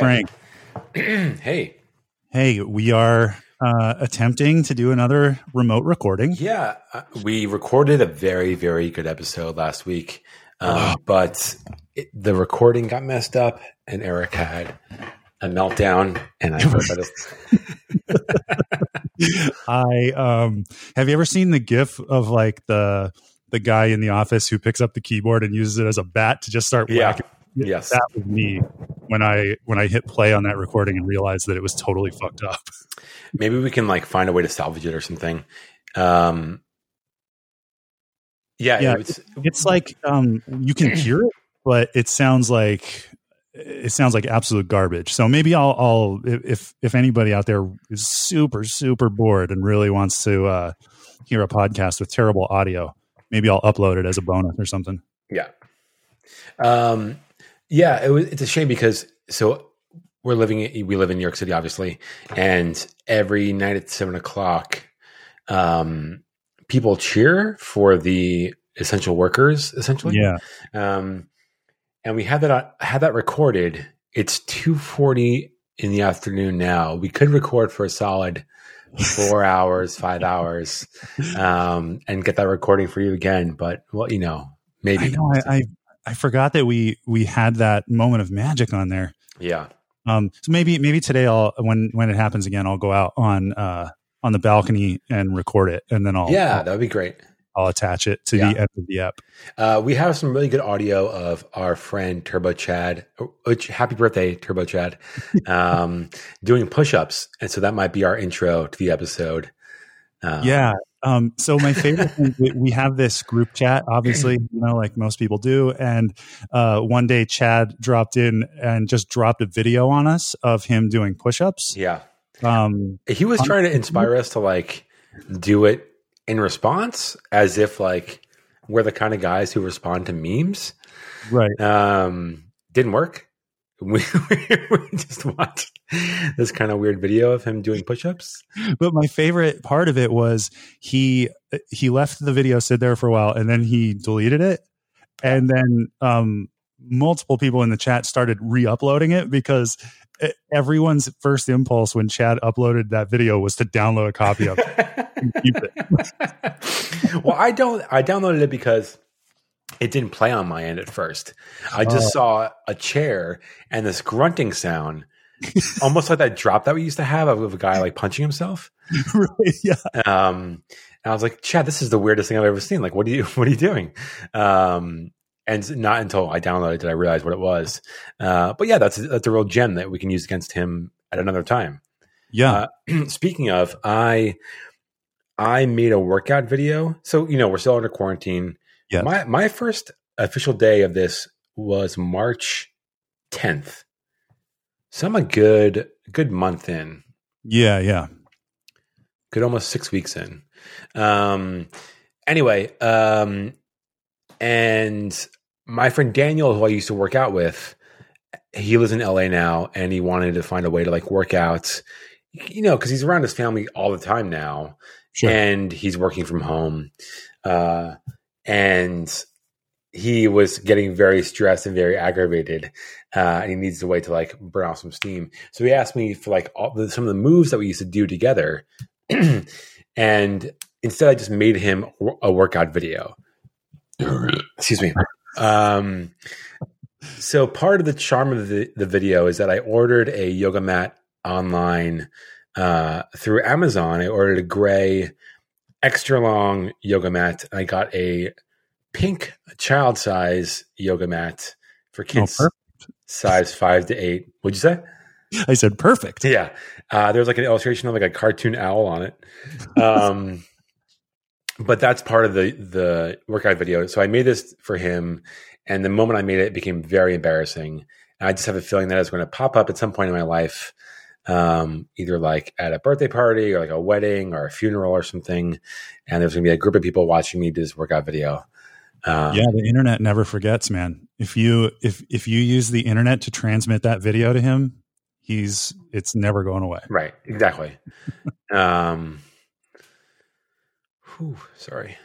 Frank. hey. Hey, we are uh, attempting to do another remote recording. Yeah, uh, we recorded a very, very good episode last week, um, but it, the recording got messed up, and Eric had a meltdown, and I forgot it. I um, have you ever seen the GIF of like the the guy in the office who picks up the keyboard and uses it as a bat to just start yeah. whacking? Yes, that was me when I when I hit play on that recording and realized that it was totally fucked up. Maybe we can like find a way to salvage it or something. Um, yeah, yeah, it's, it's like um, you can hear it, but it sounds like it sounds like absolute garbage. So maybe I'll, I'll if if anybody out there is super super bored and really wants to uh, hear a podcast with terrible audio, maybe I'll upload it as a bonus or something. Yeah. Um, yeah, it was, it's a shame because so we're living we live in New York City, obviously, and every night at seven o'clock, um, people cheer for the essential workers, essentially. Yeah. Um, and we had that had that recorded. It's two forty in the afternoon now. We could record for a solid four hours, five hours, um, and get that recording for you again. But well, you know, maybe I know I, I I forgot that we we had that moment of magic on there. Yeah. Um. So maybe maybe today I'll when when it happens again I'll go out on uh on the balcony and record it and then I'll yeah I'll, that would be great. I'll attach it to yeah. the end of the app. Uh, we have some really good audio of our friend Turbo Chad. Which happy birthday, Turbo Chad! Um, doing push-ups, and so that might be our intro to the episode. Um, yeah, um, so my favorite thing, we have this group chat, obviously, you know, like most people do. And uh, one day Chad dropped in and just dropped a video on us of him doing push-ups. Yeah. Um, he was trying to inspire us to like do it in response as if like we're the kind of guys who respond to memes. Right. Um, didn't work. We, we just watched this kind of weird video of him doing push-ups. But my favorite part of it was he he left the video sit there for a while and then he deleted it, and then um, multiple people in the chat started re-uploading it because everyone's first impulse when Chad uploaded that video was to download a copy of it it. well, I don't. I downloaded it because it didn't play on my end at first. I just oh. saw a chair and this grunting sound, almost like that drop that we used to have of a guy like punching himself. right, yeah. Um, and I was like, Chad, this is the weirdest thing I've ever seen. Like, what are you, what are you doing? Um, and not until I downloaded it did I realize what it was. Uh, but yeah, that's that's a real gem that we can use against him at another time. Yeah. Uh, speaking of, I I made a workout video. So you know we're still under quarantine. Yeah. My my first official day of this was March 10th. So I'm a good good month in. Yeah, yeah. Good almost 6 weeks in. Um anyway, um and my friend Daniel who I used to work out with, he lives in LA now and he wanted to find a way to like work out you know, cuz he's around his family all the time now. Sure. And he's working from home. Uh and he was getting very stressed and very aggravated, uh, and he needs a way to like burn off some steam. So he asked me for like all the, some of the moves that we used to do together, and instead I just made him a workout video. Excuse me. Um, so part of the charm of the, the video is that I ordered a yoga mat online uh, through Amazon. I ordered a gray extra long yoga mat. I got a pink child size yoga mat for oh, kids oh, size five to eight. What'd you say? I said perfect. Yeah. Uh, there was like an illustration of like a cartoon owl on it. Um, but that's part of the the workout video. So I made this for him, and the moment I made it, it became very embarrassing. And I just have a feeling that it's going to pop up at some point in my life um, either like at a birthday party or like a wedding or a funeral or something. And there's going to be a group of people watching me do this workout video. Um, yeah, the internet never forgets, man. If you if if you use the internet to transmit that video to him, he's it's never going away. Right. Exactly. um. Whew, sorry.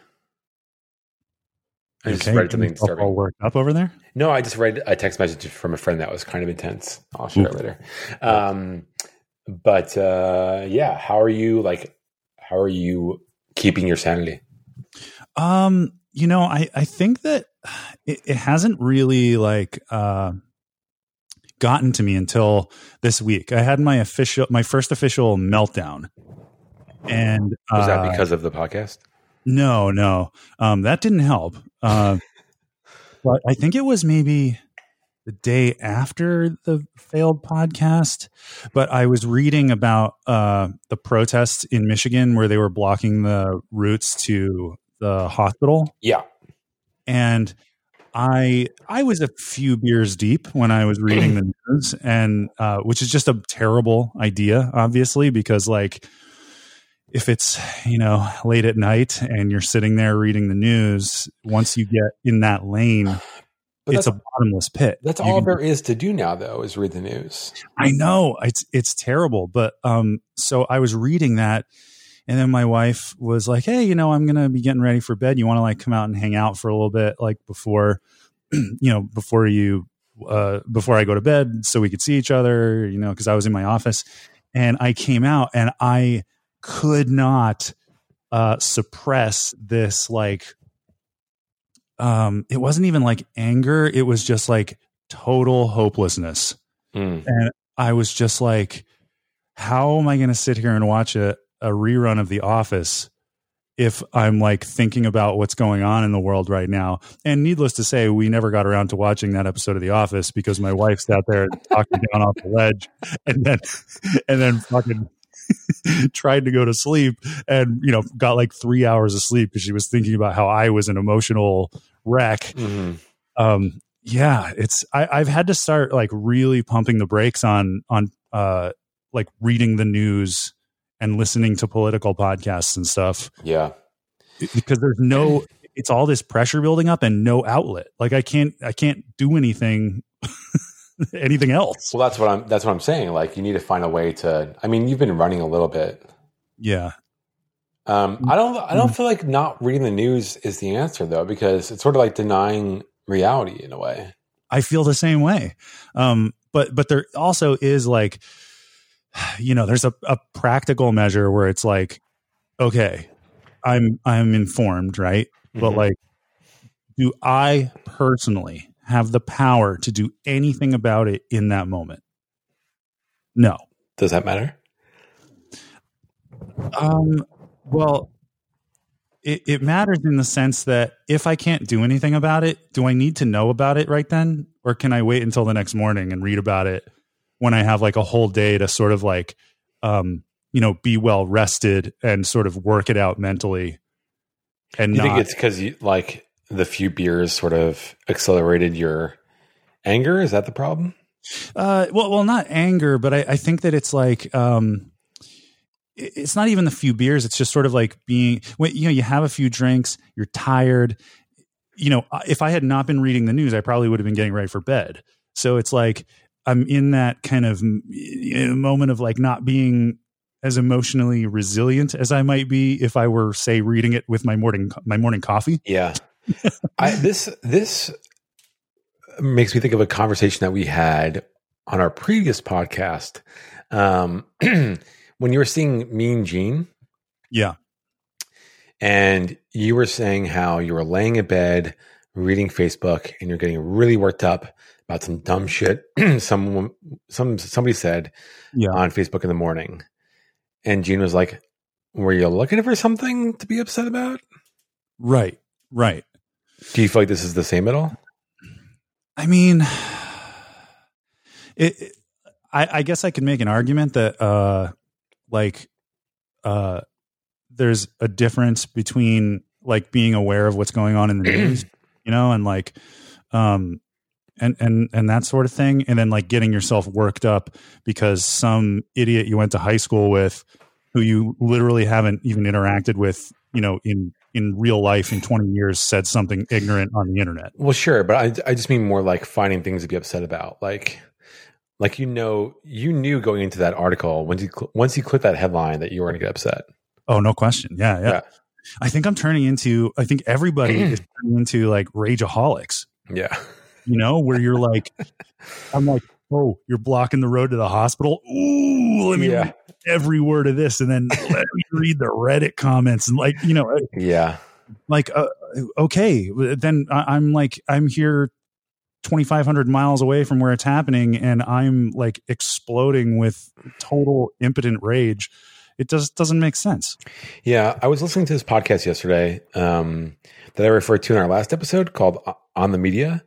I just Okay, read something all worked up over there. No, I just read a text message from a friend that was kind of intense. I'll share it later. Um, but uh, yeah, how are you? Like, how are you keeping your sanity? Um, you know, I I think that it, it hasn't really like uh gotten to me until this week. I had my official my first official meltdown. And Was uh, that because of the podcast? no, no. Um that didn't help. Uh but I think it was maybe the day after the failed podcast, but I was reading about uh the protests in Michigan where they were blocking the routes to the hospital Yeah. and I I was a few beers deep when I was reading the news, and uh, which is just a terrible idea, obviously, because like if it's you know late at night and you're sitting there reading the news, once you get in that lane, But it's a bottomless pit. that's You all can- there is to do now, though, is read the news. I know it's it's terrible, but um, so I was reading that, and then my wife was like, "Hey, you know, I'm gonna be getting ready for bed. You want to like come out and hang out for a little bit, like before, you know, before you, uh, before I go to bed, so we could see each other, you know, because I was in my office, and I came out and I could not uh, suppress this like, um, it wasn't even like anger; it was just like total hopelessness." Mm. and I was just like, how am I going to sit here and watch a, a rerun of The Office if I'm like thinking about what's going on in the world right now? And needless to say, we never got around to watching that episode of The Office because my wife sat there and talked me down off the ledge and then, and then fucking tried to go to sleep and, you know, got like three hours of sleep because she was thinking about how I was an emotional wreck Mhm. um yeah it's I, i've had to start like really pumping the brakes on on uh like reading the news and listening to political podcasts and stuff Yeah. because there's no it's all this pressure building up and no outlet like i can't i can't do anything anything else Well, that's what I'm. That's what I'm saying. Like, you need to find a way to. I mean, you've been running a little bit. yeah Um, I don't. I don't feel like not reading the news is the answer, though, because it's sort of like denying reality in a way. I feel the same way. Um, but but there also is like, you know, there's a, a practical measure where it's like, okay, I'm I'm informed, right? But Mhm. like, do I personally have the power to do anything about it in that moment? No. does that matter? Um, well, it, it matters in the sense that if I can't do anything about it, do I need to know about it right then? Or can I wait until the next morning and read about it when I have like a whole day to sort of like, um, you know, be well rested and sort of work it out mentally and You think it's because you like the few beers sort of accelerated your anger? Is that the problem? Uh, well, well, not anger, but I, I think that it's like, um, it's not even the few beers. It's just sort of like being, when, you know, you have a few drinks, you're tired. You know, if I had not been reading the news, I probably would have been getting ready for bed. So it's like I'm in that kind of moment of like not being as emotionally resilient as I might be if I were, say, reading it with my morning my morning coffee. Yeah. I, this this makes me think of a conversation that we had on our previous podcast um, when you were seeing Mean Gene, Yeah, and you were saying how you were laying in bed reading Facebook, and you're getting really worked up about some dumb shit someone some somebody said yeah. on Facebook in the morning, and Gene was like, "Were you looking for something to be upset about?" Right, right. Do you feel like this is the same at all? I mean, it, it- I, I guess I could make an argument that, uh, like, uh, there's a difference between like being aware of what's going on in the news, you know, and like, um, and and and that sort of thing, and then like getting yourself worked up because some idiot you went to high school with, who you literally haven't even interacted with, you know, in in real life in 20 years, said something ignorant on the internet. Well, sure, but I, I just mean more like finding things to be upset about. Like, like you know, you knew going into that article once you cl- once you clicked that headline that you were going to get upset. Oh, no question. Yeah, yeah. Yeah. I think I'm turning into. I think everybody is turning into like rageaholics. Yeah. You know, where you're like, I'm like, oh, you're blocking the road to the hospital. Ooh, let me Yeah. read every word of this, and then let me read the Reddit comments, and like, you know, Yeah. like, uh, okay, then I'm like, I'm here. 2500 miles away from where it's happening and i'm like exploding with total impotent rage it just doesn't make sense Yeah, I was listening to this podcast yesterday um, that I referred to in our last episode called On the Media.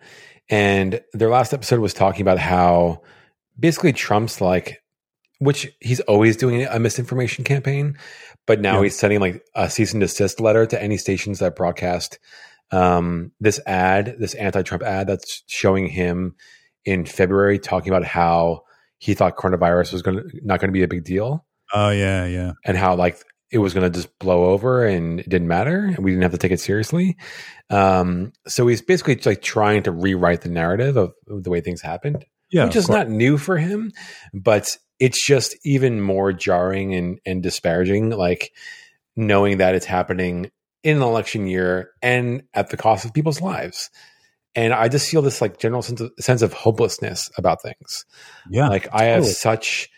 And their last episode was talking about how basically Trump's like, which he's always doing a misinformation campaign, but now Yeah. he's sending like a cease and desist letter to any stations that broadcast um, this ad, this anti Trump ad that's showing him in February talking about how he thought coronavirus was going to not going to be a big deal oh yeah yeah and how like it was going to just blow over and it didn't matter and we didn't have to take it seriously. Um, so he's basically like trying to rewrite the narrative of, of the way things happened, yeah which is course. not new for him, but it's just even more jarring and, and disparaging, like knowing that it's happening in an election year and at the cost of people's lives. And I just feel this like general sense of, sense of hopelessness about things yeah like I have such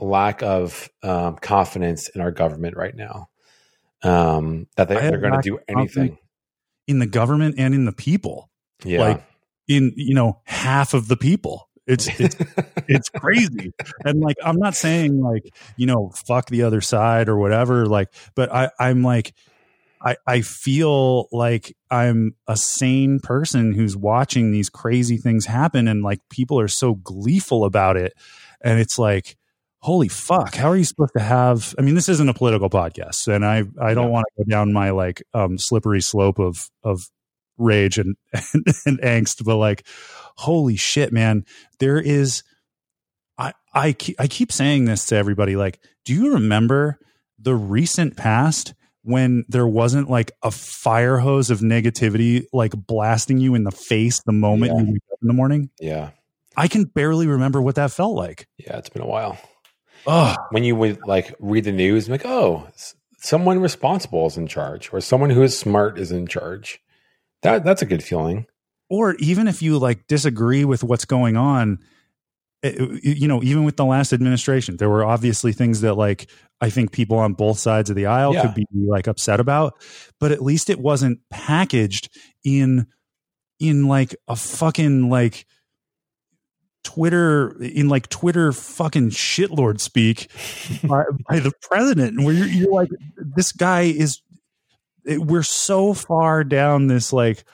lack of um, confidence in our government right now um, that they, they're going to do anything. in the government and in the people. Yeah, like in you know half of the people. It's it's it's crazy. And like i'm not saying like you know fuck the other side or whatever like but i i'm like i i feel like i'm a sane person who's watching these crazy things happen and like people are so gleeful about it. And it's like holy fuck how are you supposed to have i mean this isn't a political podcast and i i don't Yeah. want to go down my like um slippery slope of of rage and and, and angst but like holy shit man there is i i keep, I keep saying this to everybody like do you remember the recent past when there wasn't like a fire hose of negativity like blasting you in the face the moment Yeah. you wake up in the morning yeah, i can barely remember what that felt like yeah. It's been a while. Oh When you would like read the news, and like, oh, someone responsible is in charge, or someone who is smart is in charge. That that's a good feeling. or even if you like disagree with what's going on eh, eh, it- it- you know even with the last administration there were obviously things that like i think people on both sides of the aisle Yeah. could be like upset about but at least it wasn't packaged in in like a fucking like twitter in like twitter fucking shitlord speak by, by the president where you're, you're like this guy is it, we're so far down this like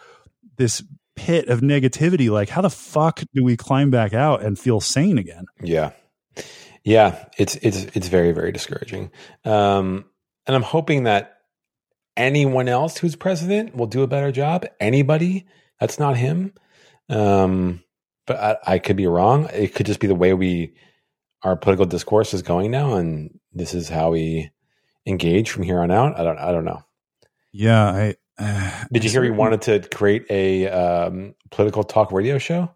this pit of negativity like how the fuck do we climb back out and feel sane again Yeah. Yeah, it's it's it's very very discouraging. Um and I'm hoping that anyone else who's president will do a better job. Anybody that's not him. Um but I, I could be wrong. It could just be the way we our political discourse is going now and this is how we engage from here on out. I don't I don't know. yeah i uh, Did you hear he wanted to create a um, political talk radio show?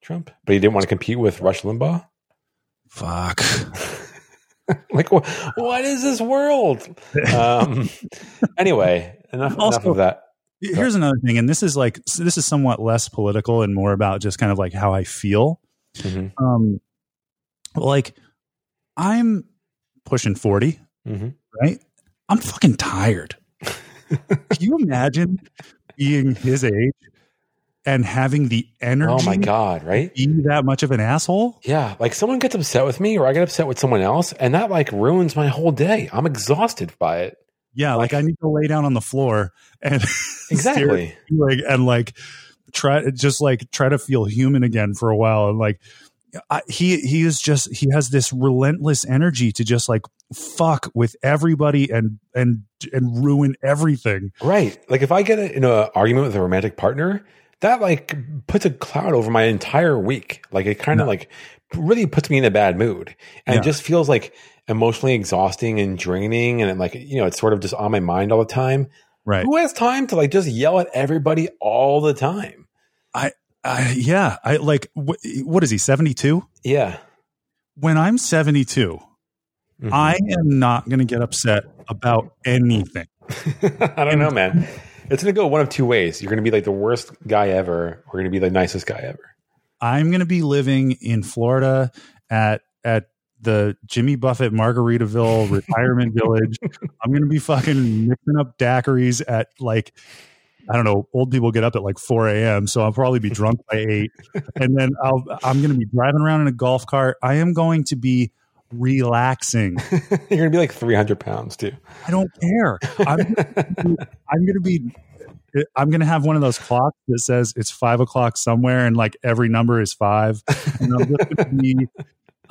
Trump, but he didn't want to compete with Rush Limbaugh. fuck like wh- what is this world um anyway enough enough of that here's another thing and this is like this is somewhat less political and more about just kind of like how i feel. Mhm, um like i'm pushing 40 mhm. right? I'm fucking tired. Can you imagine being his age and having the energy oh my god right? to be that much of an asshole? Yeah like someone gets upset with me or i get upset with someone else and that like ruins my whole day. I'm exhausted by it yeah like, i need to lay down on the floor and exactly. like and like try just like try to feel human again for a while and like I, he he is just he has this relentless energy to just like fuck with everybody and and and ruin everything. Right. Like if i get in an argument with a romantic partner that like puts a cloud over my entire week. Like it kind of Yeah. like really puts me in a bad mood and Yeah. it just feels like emotionally exhausting and draining and like you know it's sort of just on my mind all the time right who has time to like just yell at everybody all the time I, yeah i like wh- what is he 72 yeah when i'm 72 Mhm. I am not going to get upset about anything. I don't know, man. It's gonna go one of two ways. You're gonna be like the worst guy ever, or you're gonna be the nicest guy ever. I'm going to be living in Florida at at the Jimmy Buffett Margaritaville retirement village. I'm going to be fucking mixing up daiquiris at like I don't know. Old people get up at like 4 a.m., so I'll probably be drunk by eight, and then I'll I'm going to be driving around in a golf cart. I am going to be relaxing. You're gonna be like 300 pounds too. I don't care. I'm, I'm going to be. I'm going to have one of those clocks that says it's five o'clock somewhere, and like every number is five. And I'm going to be.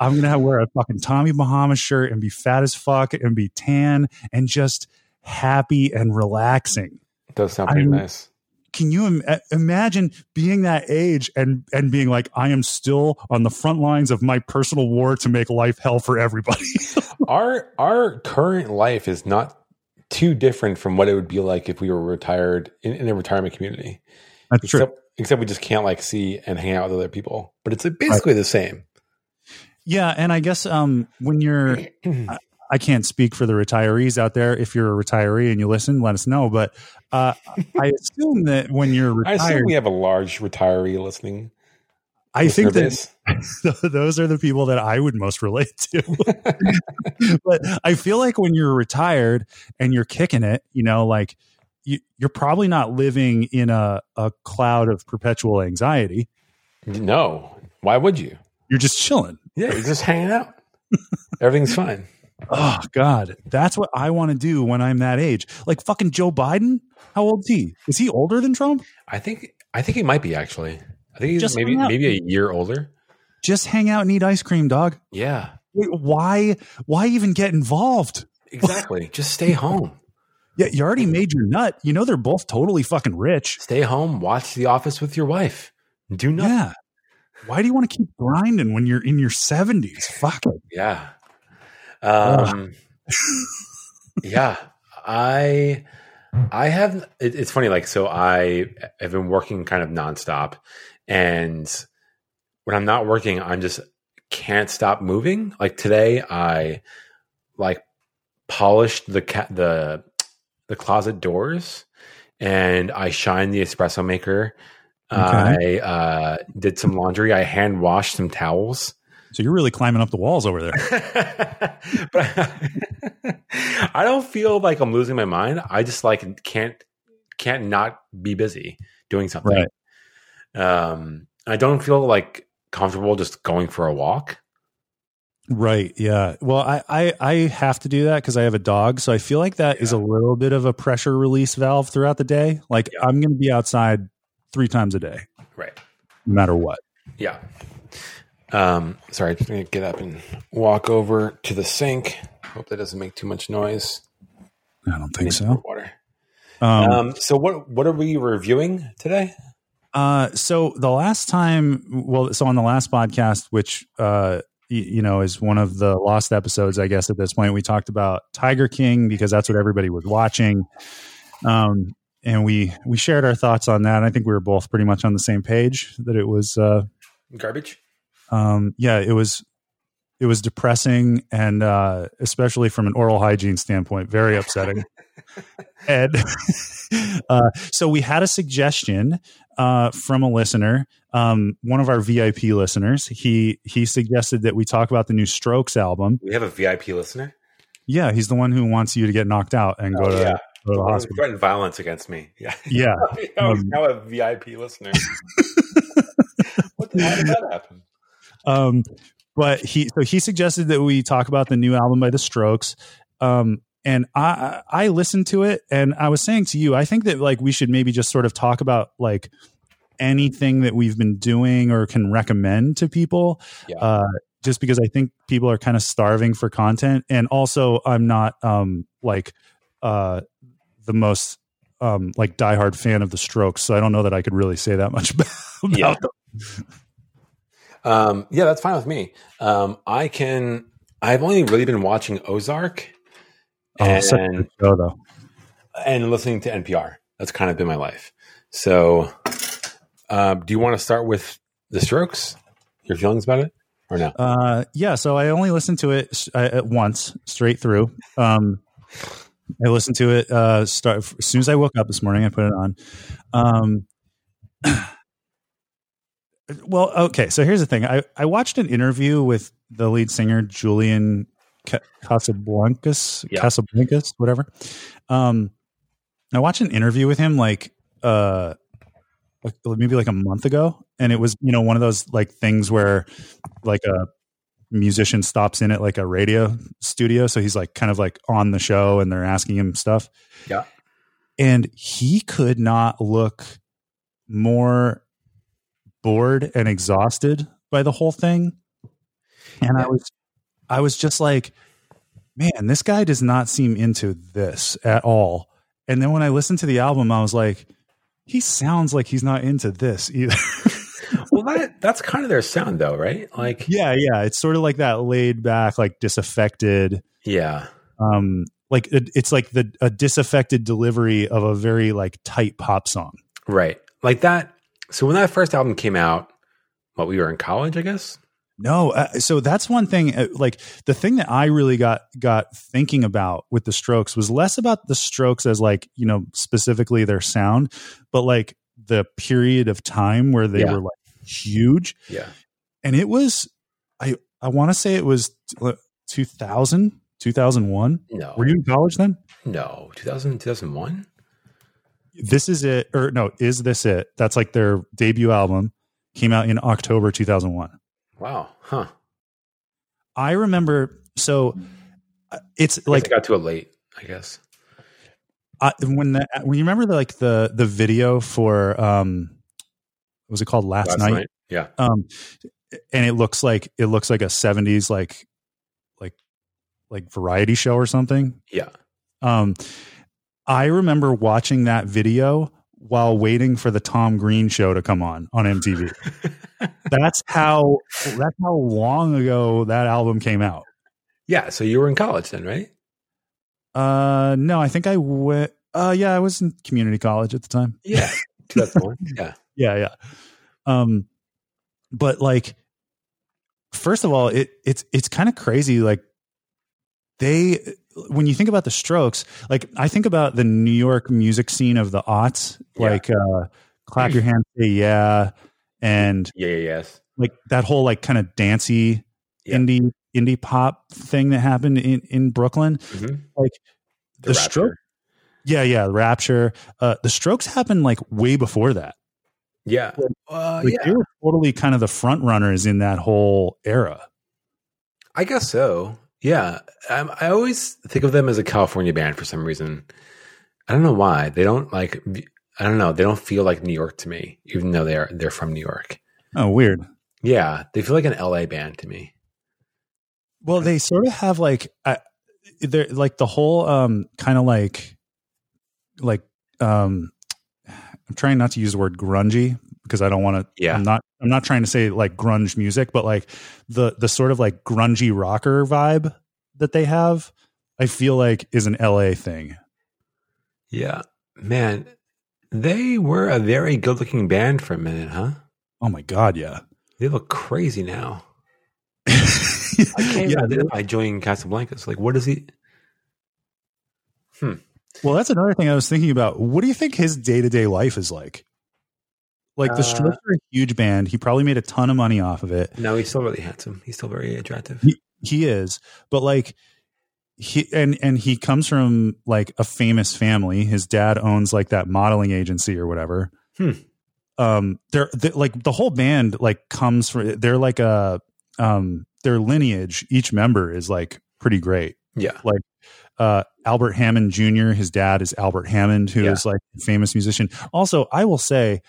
I'm going to have wear a fucking Tommy Bahama shirt and be fat as fuck and be tan and just happy and relaxing. Does sound pretty I'm- nice. Can you Im- imagine being that age and and being like, I am still on the front lines of my personal war to make life hell for everybody? Our our current life is not too different from what it would be like if we were retired in, in a retirement community. That's true. Except, except we just can't like see and hang out with other people. But it's like basically the same. Yeah, and I guess um, when you're, I, I can't speak for the retirees out there. If you're a retiree and you listen, let us know. But uh, I assume that when you're I assume retired, we have a large retiree listening. I think that those are the people that I would most relate to. but I feel like when you're retired and you're kicking it, you know, like you, you're probably not living in a, a cloud of perpetual anxiety. no, why would you? You're just chilling. Yeah, you're just hanging out. Everything's fine. Oh God, that's what I want to do when I'm that age. Like fucking Joe Biden. How old is he? Is he older than Trump? I think I think he might be actually. I think he's Just maybe maybe a year older. Just hang out and eat ice cream, dog. Yeah, Wait, why? Why even get involved? exactly. just stay home. Yeah, you already made your nut. You know they're both totally fucking rich. Stay home. Watch The Office with your wife. Do nothing. Yeah. Why do you want to keep grinding when you're in your seventies? Fuck it. Yeah. Um, yeah. I I have it, it's funny like so I have been working kind of nonstop and when I'm not working I'm just can't stop moving. Like today I like polished the ca- the the closet doors and I shined the espresso maker. I uh, did some laundry. I hand washed some towels. So you're really climbing up the walls over there. but I don't feel like I'm losing my mind. I just like can't can't not be busy doing something. Um, I don't feel like comfortable just going for a walk. Right. Yeah. Well, I I, I have to do that because I have a dog, so I feel like that is a little bit of a pressure release valve throughout the day. Like Yeah. I'm going to be outside three times a day, Right. no matter what. Yeah. Um, sorry, I'm gonna get up and walk over to the sink. Hope that doesn't make too much noise. I don't think so. Water. Um, Um, so what what are we reviewing today? Uh, so the last time, well, so on the last podcast, which uh, y- you know is one of the lost episodes, I guess at this point, we talked about Tiger King because that's what everybody was watching. Um, and we we shared our thoughts on that. I think we were both pretty much on the same page that it was, uh, Garbage. um, yeah, it was it was depressing and uh, especially from an oral hygiene standpoint, very upsetting. Ed, uh, so we had a suggestion uh, from a listener, um, one of our VIP listeners. He he suggested that we talk about the new Strokes album. We have a VIP listener. Yeah, he's the one who wants you to get knocked out and go Oh, to, yeah. go to the hospital. threatened violence against me. Yeah. Yeah, now, Um, now a VIP listener. what the hell did that happen? um, but he so he suggested that we talk about the new album by the Strokes. Um, and I I listened to it and I was saying to you, I think that like we should maybe just sort of talk about like anything that we've been doing or can recommend to people. Yeah. Uh, just because I think people are kind of starving for content, and also I'm not um like uh the most um like diehard fan of the Strokes, so I don't know that I could really say that much about Yeah. them. Um, yeah, that's fine with me. Um, I can. I've only really been watching Ozark Oh, such a and good show, though. and listening to NPR. That's kind of been my life. So, uh, do you want to start with the Strokes? Your feelings about it, or no? Uh, yeah, so I only listened to it uh, at once straight through. Um, I listened to it. Uh, start as soon as I woke up this morning. I put it on. Um, well, okay. So here's the thing. I I watched an interview with the lead singer Julian Ca- Casablancas, Yeah. Casablancas, whatever. Um, I watched an interview with him like uh like maybe like a month ago, and it was you know one of those like things where like a musician stops in at like a radio studio, so he's like kind of like on the show, and they're asking him stuff. Yeah. and he could not look more bored and exhausted by the whole thing. And I was, I was just like, man, this guy does not seem into this at all. And then when I listened to the album, I was like, he sounds like he's not into this either. Well, that that's kind of their sound, though, right? Like, yeah, yeah. It's sort of like that laid back, like disaffected, yeah, um, like it, it's like the a disaffected delivery of a very like tight pop song. right, like that. So when that first album came out, what we were in college, I guess. No, uh, so that's one thing. Uh, like the thing that I really got got thinking about with the Strokes was less about the Strokes as like you know specifically their sound, but like the period of time where they Yeah. were like huge, Yeah, and it was I I want to say it was 2000 2001. no, Were you in college then? no, 2000, 2001? This is it, or no? Is this it? That's like their debut album came out in October 2001. Wow, huh? I remember. So uh, it's Like, like I got to it late, I guess. I, when the when you remember the, like the the video for um what was it called last, Last night? night, yeah, um and it looks like it looks like a 70s like like like variety show or something yeah. um i remember watching that video while waiting for the tom green show to come on on mtv that's how that's how long ago that album came out yeah. So you were in college then, right? uh no i think i went uh yeah i was in community college at the time Yeah, 2001. yeah, yeah yeah um but like first of all it it's it's kind of crazy like they when you think about the strokes like i think about the new york music scene of the aughts Yeah. like uh clap your hands say yeah and yeah, yeah, yes. like that whole like kind of dancey Yeah. indie indie pop thing that happened in in brooklyn Mhm. like The, The Rapture. Stroke- yeah yeah rapture uh the strokes happened like way before that Yeah, uh, like yeah. they were totally kind of the front runners in that whole era. I guess so. Yeah, um, I always think of them as a California band for some reason. I don't know why they don't like. I don't know. They don't feel like New York to me, even though they're they're from New York. Oh, weird. Yeah, they feel like an LA band to me. Well, they sort of have like uh, they're like the whole um kind of like like um I'm trying not to use the word grungy because I don't want to Yeah. I'm not I'm not trying to say like grunge music, but like the the sort of like grungy rocker vibe that they have, I feel like is an LA thing. Yeah, man, they were a very good looking band for a minute, huh? Oh my god, yeah. They look crazy now. I can't yeah, imagine Julian Casablancas. Like, what is he? Hmm. Well, that's another thing I was thinking about. What do you think his day to day life is like? Like the Uh, Strokes are a huge band. He probably made a ton of money off of it. No, he's still really handsome. He's still very attractive. He is, but like he and and he comes from like a famous family. His dad owns like that modeling agency or whatever. Hmm. Um, they're, they like the whole band like comes from. They're like a um their lineage. Each member is like pretty great. Yeah, like uh, Albert Hammond Jr. His dad is Albert Hammond, who is Yeah. like a famous musician. Also, I will say,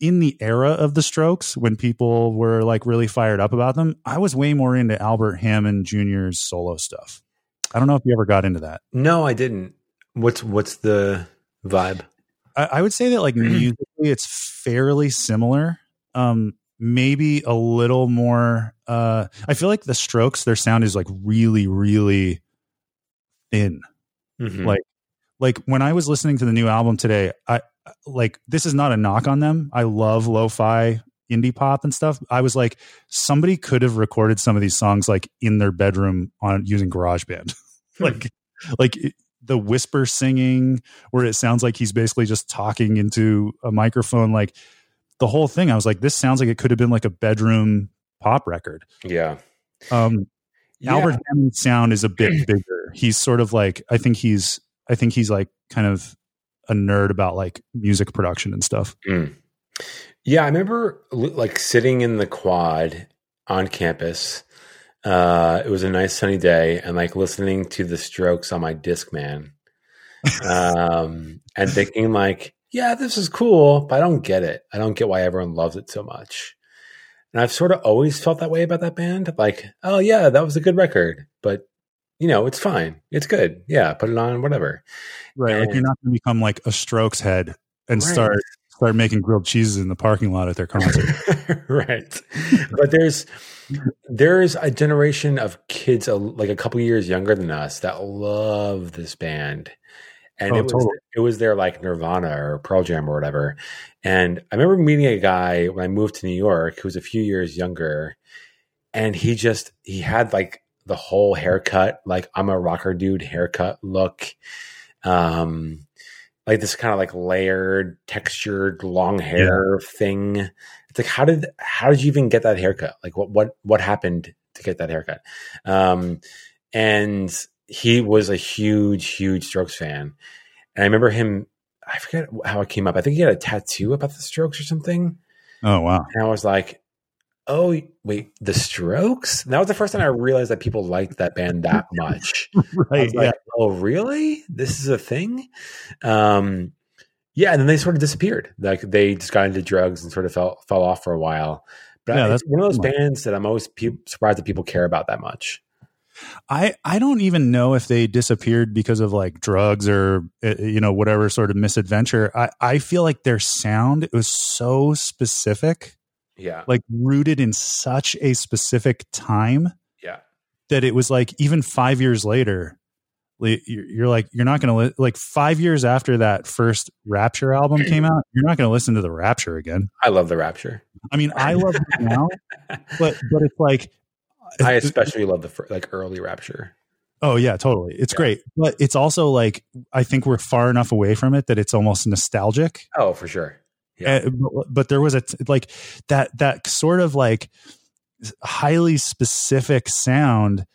in the era of the Strokes, when people were like really fired up about them, I was way more into Albert Hammond Jr.'s solo stuff. I don't know if you ever got into that. no, I didn't. What's what's the vibe? I, I would say that like Mm-hmm. musically, it's fairly similar. Um, maybe a little more. Uh, I feel like the Strokes, their sound is like really, really thin. Mhm. Like, like when I was listening to the new album today, I like this is not a knock on them. I love lo-fi indie pop and stuff. I was like, somebody could have recorded some of these songs like in their bedroom on using GarageBand. Hmm. like, like the whisper singing where it sounds like he's basically just talking into a microphone like the whole thing i was like this sounds like it could have been like a bedroom pop record Yeah. um Yeah. albert hammond's sound is a bit bigger he's sort of like i think he's i think he's like kind of a nerd about like music production and stuff Mm. Yeah, I remember like sitting in the quad on campus. Uh, it was a nice sunny day, and like listening to the Strokes on my Discman, um, and thinking like, "Yeah, this is cool, but I don't get it. I don't get why everyone loves it so much." And I've sort of always felt that way about that band. Like, oh yeah, that was a good record, but you know, it's fine. It's good. Yeah, put it on, whatever. right like you're not going to become like a strokes head and Right. start start making grilled cheeses in the parking lot at their concert right but there's there's a generation of kids like a couple years younger than us that love this band and Oh, it was totally. it was their like nirvana or pearl jam or whatever and i remember meeting a guy when i moved to new york who was a few years younger and he just he had like the whole haircut like i'm a rocker dude haircut look. Um like this kind of like layered textured long hair thing. It's like how did how did you even get that haircut? Like what what what happened to get that haircut? Um and he was a huge huge strokes fan. And i remember him i forget how it came up. I think he had a tattoo about the strokes or something. Oh wow. And i was like oh wait the strokes and that was the first time i realized that people liked that band that much I right was like, oh, really? This is a thing? Um, yeah, and then they sort of disappeared. Like they just got into drugs and sort of fell fell off for a while. But Yeah, I- that's one of those bands that I'm always pe- surprised that people care about that much. I I don't even know if they disappeared because of like drugs or uh, you know whatever sort of misadventure. I I feel like their sound it was so specific, Yeah, like rooted in such a specific time yeah, that it was like even 5 years later you're you're like you're not going to li- like 5 years after that first Rapture album came out, you're not going to listen to the Rapture again. I love the Rapture. I mean, I love it now, but but it's like I especially love the fir- like early Rapture. Oh yeah, totally. It's Yeah. great. But it's also like I think we're far enough away from it that it's almost nostalgic. Oh, for sure. Yeah. Uh, but, but there was a t- like that that sort of like highly specific sound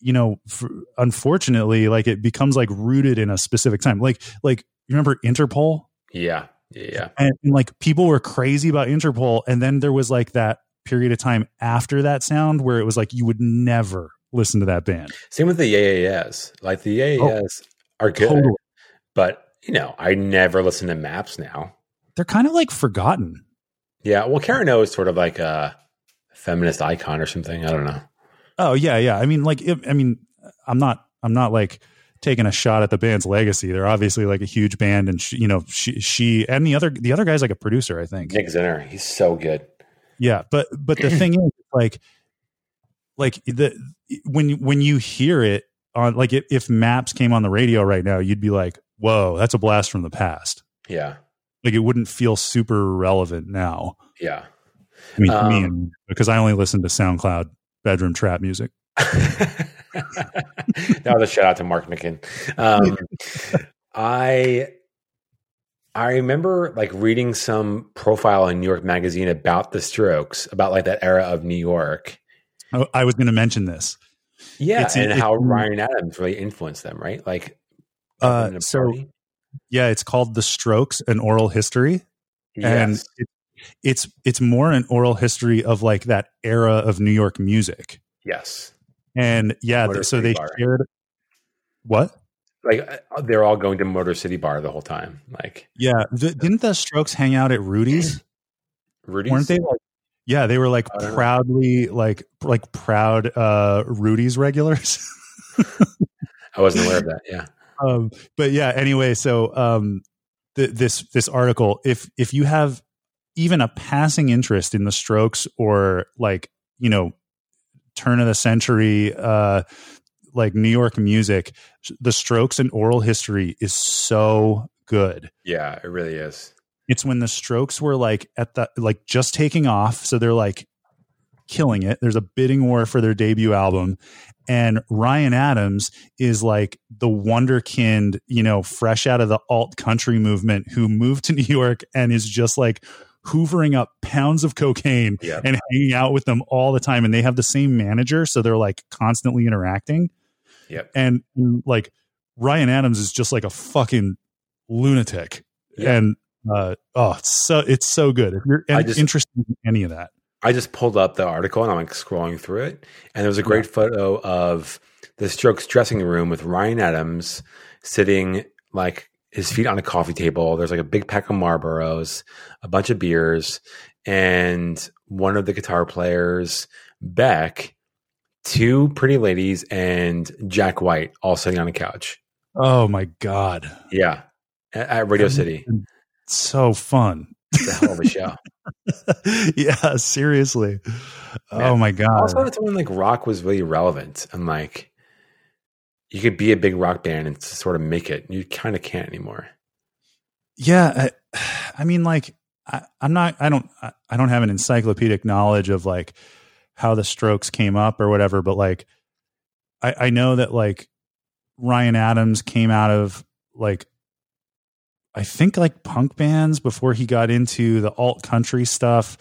you know for, unfortunately like it becomes like rooted in a specific time. Like like you remember interpol? Yeah, yeah, and, and like people were crazy about interpol and then there was like that period of time after that sound where it was like you would never listen to that band. Same with the Yeah Like the Yeah Yeahs are good, Totally. but you know, I never listen to Maps now. They're kind of like forgotten Yeah, well, Karen O is sort of like a feminist icon or something. I don't know. Oh yeah, yeah. I mean, like, if, I mean, I'm not, I'm not like taking a shot at the band's legacy. They're obviously like a huge band, and she, you know, she, she, and the other, the other guy's like a producer, I think. Nick Zinner, he's so good. Yeah, but but the thing is, like, like the when when you hear it on, like, if, if Maps came on the radio right now, you'd be like, whoa, that's a blast from the past. Yeah, Like, it wouldn't feel super relevant now. yeah. I mean, me, Um, because I only listen to SoundCloud bedroom trap music. that was a shout out to Mark Micken. Um, I I remember like reading some profile in New York Magazine about the Strokes, about like that era of New York. Oh, I was going to mention this. Yeah, It's- and it's- how Ryan Adams really influenced them, right? Like, Uh, so. Yeah, it's called The Strokes: An Oral History. and yes, it, it's it's more an oral history of like that era of New York music. yes, And yeah, so they Bar. shared what? like uh, they're all going to Motor City Bar the whole time. Like Yeah, th- didn't the Strokes hang out at Rudy's? Rudy's, Weren't they like? Yeah, they were like don't know. proudly like like proud uh Rudy's regulars. I wasn't aware of that. Yeah, um but yeah anyway so um th- this this article if if you have even a passing interest in the strokes or like you know turn of the century uh like new york music the strokes and oral history is so good yeah, it really is. it's when the strokes were like at the like just taking off so they're like killing it. There's a bidding war for their debut album. And Ryan Adams is like the wonderkind, you know, fresh out of the alt country movement who moved to New York and is just like hoovering up pounds of cocaine Yeah. and hanging out with them all the time. And they have the same manager. So they're like constantly interacting. Yep. And, and, like Ryan Adams is just like a fucking lunatic. Yeah. And uh, oh, it's so it's so good. If you're just- interested in any of that, I just pulled up the article and I'm like scrolling through it, and there's a great photo of the Strokes dressing room with Ryan Adams sitting like his feet on a coffee table. There's like a big pack of Marlboros, a bunch of beers, and one of the guitar players, Beck, two pretty ladies, and Jack White all sitting on a couch. oh my god, Yeah, at, at Radio City. so fun. It's a hell of a show. yeah, seriously. Oh my god. also that's when like rock was really relevant and like you could be a big rock band and sort of make it you kind of can't anymore yeah, I, I mean, like, I, I'm not. I don't. I, I don't have an encyclopedic knowledge of like how the Strokes came up or whatever, but like, I, I know that like Ryan Adams came out of like I think like punk bands before he got into the alt country stuff.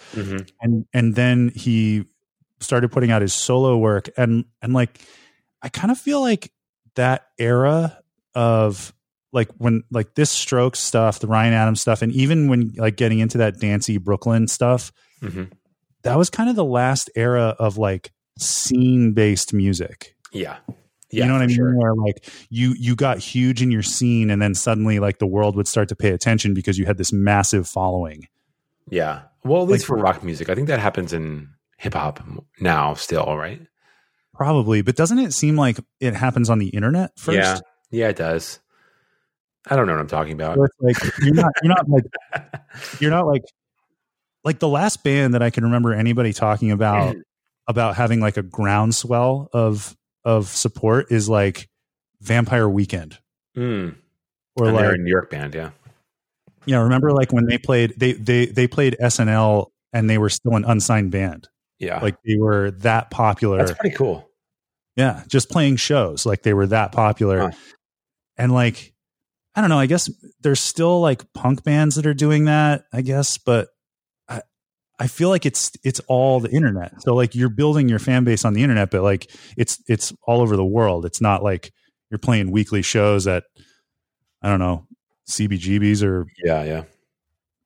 And and then he started putting out his solo work. And and like I kind of feel like that era of like when like this stroke stuff the Ryan Adams stuff and even when like getting into that dancey Brooklyn stuff hmm that was kind of the last era of like scene based music. Yeah yeah you know what I mean? sure. Where like you you got huge in your scene, and then suddenly like the world would start to pay attention because you had this massive following. yeah well at least Like- for rock music i think that happens in hip-hop now still right Probably, but doesn't it seem like it happens on the internet first? yeah yeah it does i don't know what i'm talking about So it's like you're not you're not like you're not like like the last band that I can remember anybody talking about about having like a groundswell of of support is like Vampire Weekend mm. or and like they're a new york band yeah Yeah, remember like when they played they they they played SNL and they were still an unsigned band. yeah Like they were that popular. that's pretty cool yeah, just playing shows. Like they were that popular. Huh. And like I don't know, I guess there's still like punk bands that are doing that, I guess, but I feel like it's it's all the internet. So like you're building your fan base on the internet, but like it's it's all over the world. It's not like you're playing weekly shows at I don't know, CBGBs or yeah yeah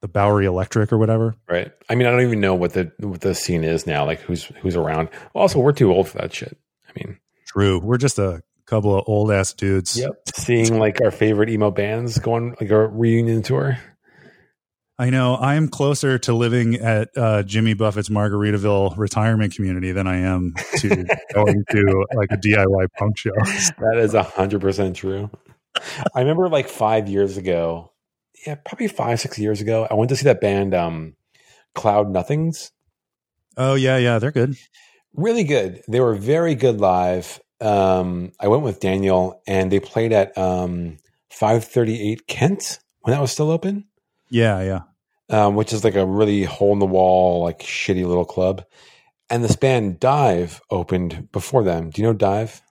the Bowery Electric or whatever. right i mean i don't even know what the what the scene is now like who's who's around also we're too old for that shit i mean True. We're just a couple of old ass dudes. Yep. Seeing like our favorite emo bands going like a reunion tour. I know. I'm closer to living at uh, Jimmy Buffett's Margaritaville retirement community than I am to going to like a DIY punk show. That is a hundred percent true. I remember like five years ago, yeah, probably five, six years ago, I went to see that band um Cloud Nothings. Oh yeah, yeah, they're good. Really good. They were very good live. Um I went with Daniel and they played at um 538 Kent when that was still open. Yeah, yeah. um, which is like a really hole in the wall, like shitty little club. And this band DIIV opened before them. Do you know DIIV?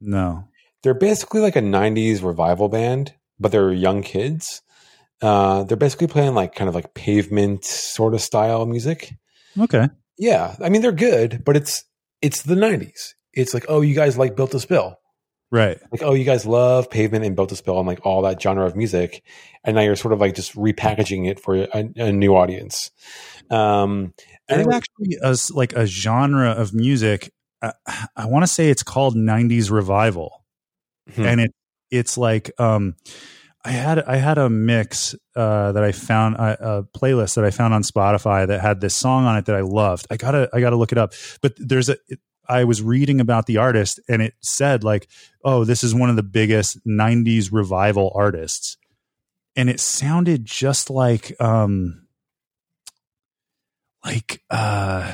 No. They're basically like a 90s revival band, but they're young kids. Uh, they're basically playing like kind of like pavement sort of style music. Okay. Yeah, I mean they're good, but it's it's the 90s. It's like, oh, you guys like Built to Spill. Right. Like, oh, you guys love Pavement and Built to Spill and like all that genre of music, and now you're sort of like just repackaging it for a, a new audience. Um, and There's actually a like a genre of music. Uh, I want to say it's called '90s revival, Hmm. and it it's like um, I had I had a mix uh, that I found a, a playlist that I found on Spotify that had this song on it that I loved. I gotta I gotta look it up. But there's a I was reading about the artist and it said like, oh, this is one of the biggest '90s revival artists, and it sounded just like um, like uh,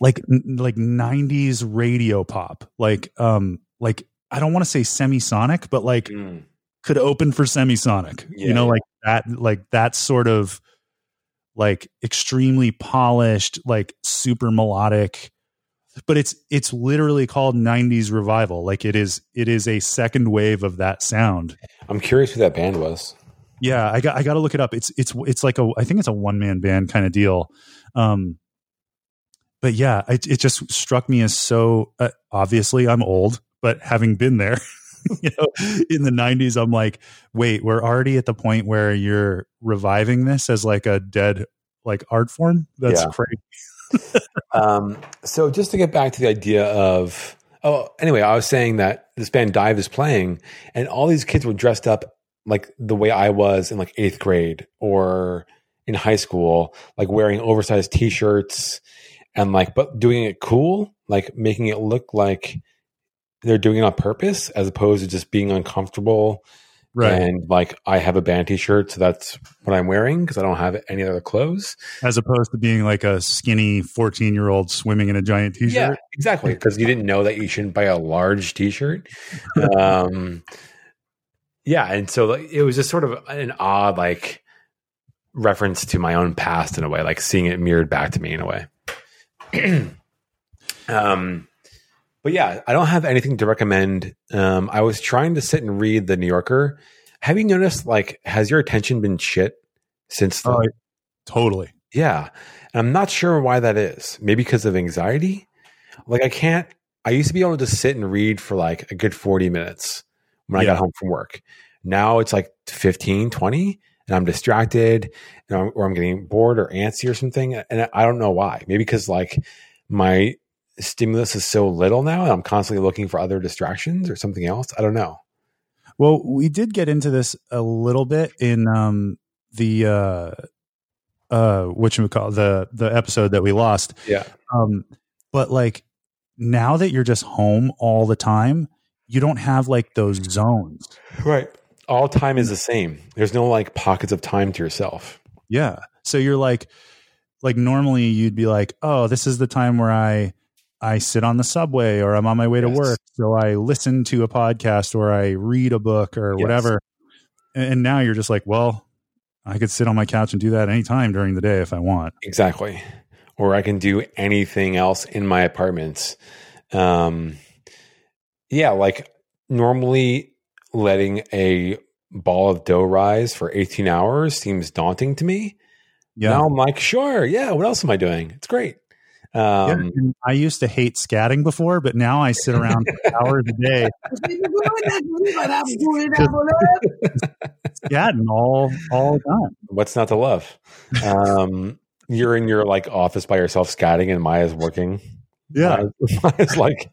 like like '90s radio pop, like um, like I don't want to say semisonic, but like Mm. could open for semisonic Yeah, you know like that like that sort of like extremely polished, like super melodic. But it's it's literally called 90s revival. Like it is it is a second wave of that sound. I'm curious who that band was. Yeah, I got I got to look it up. It's it's it's like a I think it's a one man band kind of deal. Um, but yeah, it, it just struck me as so. Uh, obviously, I'm old, but having been there, you know, in the '90s, I'm like, wait, we're already at the point where you're reviving this as like a dead like art form. That's Yeah. crazy. Um, so just to get back to the idea of oh, anyway, I was saying that this band DIIV is playing, and all these kids were dressed up like the way I was in like eighth grade or in high school, like wearing oversized T-shirts and like but doing it cool, like making it look like they're doing it on purpose as opposed to just being uncomfortable and like I have a band T-shirt, so that's what I'm wearing because I don't have any other clothes. As opposed to being like a skinny 14 year old swimming in a giant t-shirt. Yeah, exactly. Because you didn't know that you shouldn't buy a large T-shirt. Um, yeah, and so like, it was just sort of an odd like reference to my own past in a way, like seeing it mirrored back to me in a way. um, but yeah, I don't have anything to recommend. Um, I was trying to sit and read the New Yorker. Have you noticed like has your attention been shit since the Oh, totally. yeah. And I'm not sure why that is. Maybe because of anxiety. Like I can't I used to be able to just sit and read for like a good 40 minutes when I got home from work. Now it's like 15, 20 and I'm distracted and I'm, or I'm getting bored or antsy or something and I don't know why. Maybe cuz like my stimulus is so little now and I'm constantly looking for other distractions or something else. I don't know. Well, we did get into this a little bit in um, the uh, uh, what you call the the episode that we lost. Yeah. Um, but like now that you're just home all the time, you don't have like those zones. Right. All time is the same. There's no like pockets of time to yourself. Yeah. So you're like, like normally you'd be like, oh, this is the time where I I sit on the subway or I'm on my way to work, so I listen to a podcast or I read a book or Yes. whatever. And, and now you're just like, well, I could sit on my couch and do that anytime during the day if I want. Exactly. Or I can do anything else in my apartments. Um, yeah, like normally letting a ball of dough rise for 18 hours seems daunting to me. Yeah. Now I'm like, sure, yeah, what else am I doing? It's great. Yeah, Um, and I used to hate scatting before, but now I sit around for hours a day scatting all all time. what's not to love? Um, you're in your like office by yourself scatting and Maya's working. Yeah, Maya's, Maya's like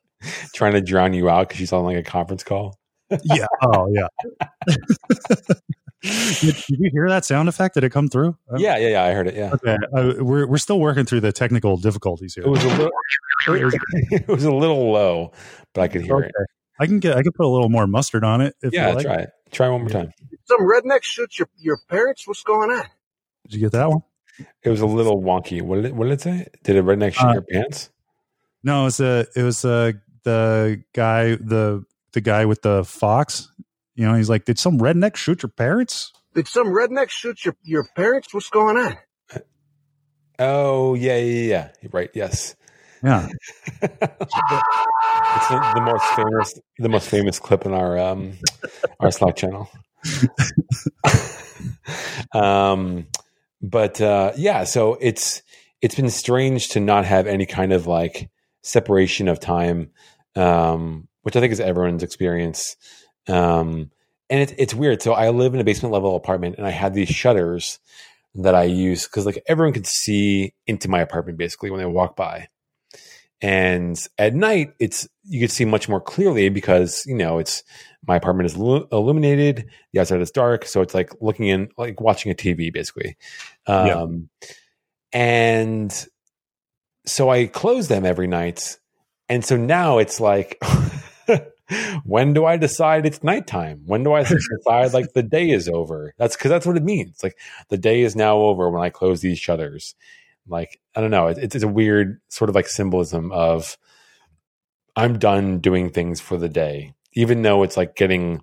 trying to drown you out because she's on like a conference call. yeah. Oh, yeah. did, did you hear that sound effect? Did it come through? Um, Yeah, yeah, yeah. I heard it. Yeah. Okay, uh, we're we're still working through the technical difficulties here. It was a little, it was a little low, but I could hear Okay. it. I can get I can put a little more mustard on it. If Yeah, you like. try it. Try one more time. Some redneck shoots your, your parents? What's going on? Did you get that one? It was a little wonky. What did it, what did it say? Did a redneck shoot Uh, your pants? No, it was a it was a the guy the the guy with the fox. You know, he's like, did some redneck shoot your parents? Did some redneck shoot your, your parents? What's going on? Oh, yeah, yeah, yeah. Right. Yes. Yeah, it's the, the most famous, the most famous clip in our um, our Slack channel. um, but uh, yeah, so it's it's been strange to not have any kind of like separation of time, um, which I think is everyone's experience. Um, and it's it's weird. So I live in a basement level apartment, and I had these shutters that I use because like everyone could see into my apartment basically when they walk by. And at night, it's you could see much more clearly because you know it's my apartment is lu- illuminated, the outside is dark, so it's like looking in, like watching a TV, basically. Um, Yeah. And so I close them every night, and so now it's like, when do I decide it's nighttime? When do I decide like the day is over? That's because that's what it means. Like the day is now over when I close these shutters like I don't know, it, it's a weird sort of like symbolism of I'm done doing things for the day, even though it's like getting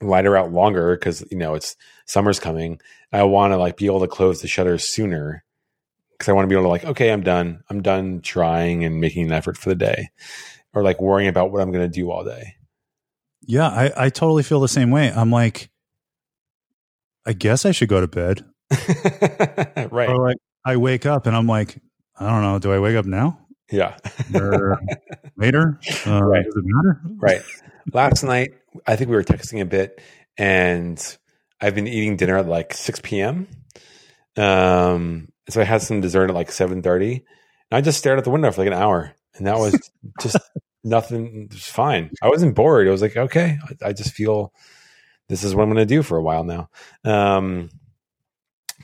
lighter out longer because you know it's summer's coming. I want to like be able to close the shutters sooner because I want to be able to like, okay, I'm done. I'm done trying and making an effort for the day, or like worrying about what I'm going to do all day. Yeah, I, I totally feel the same way. I'm like, I guess I should go to bed. right. Or like I wake up and I'm like, I don't know, do I wake up now? Yeah. Or later? Uh, Right. Does it matter? right. Last night, I think we were texting a bit, and I've been eating dinner at like 6 p.m. Um, so I had some dessert at like 7:30, and I just stared at the window for like an hour, and that was just nothing. It was fine. I wasn't bored. I was like, okay, I, I just feel this is what I'm going to do for a while now. Um,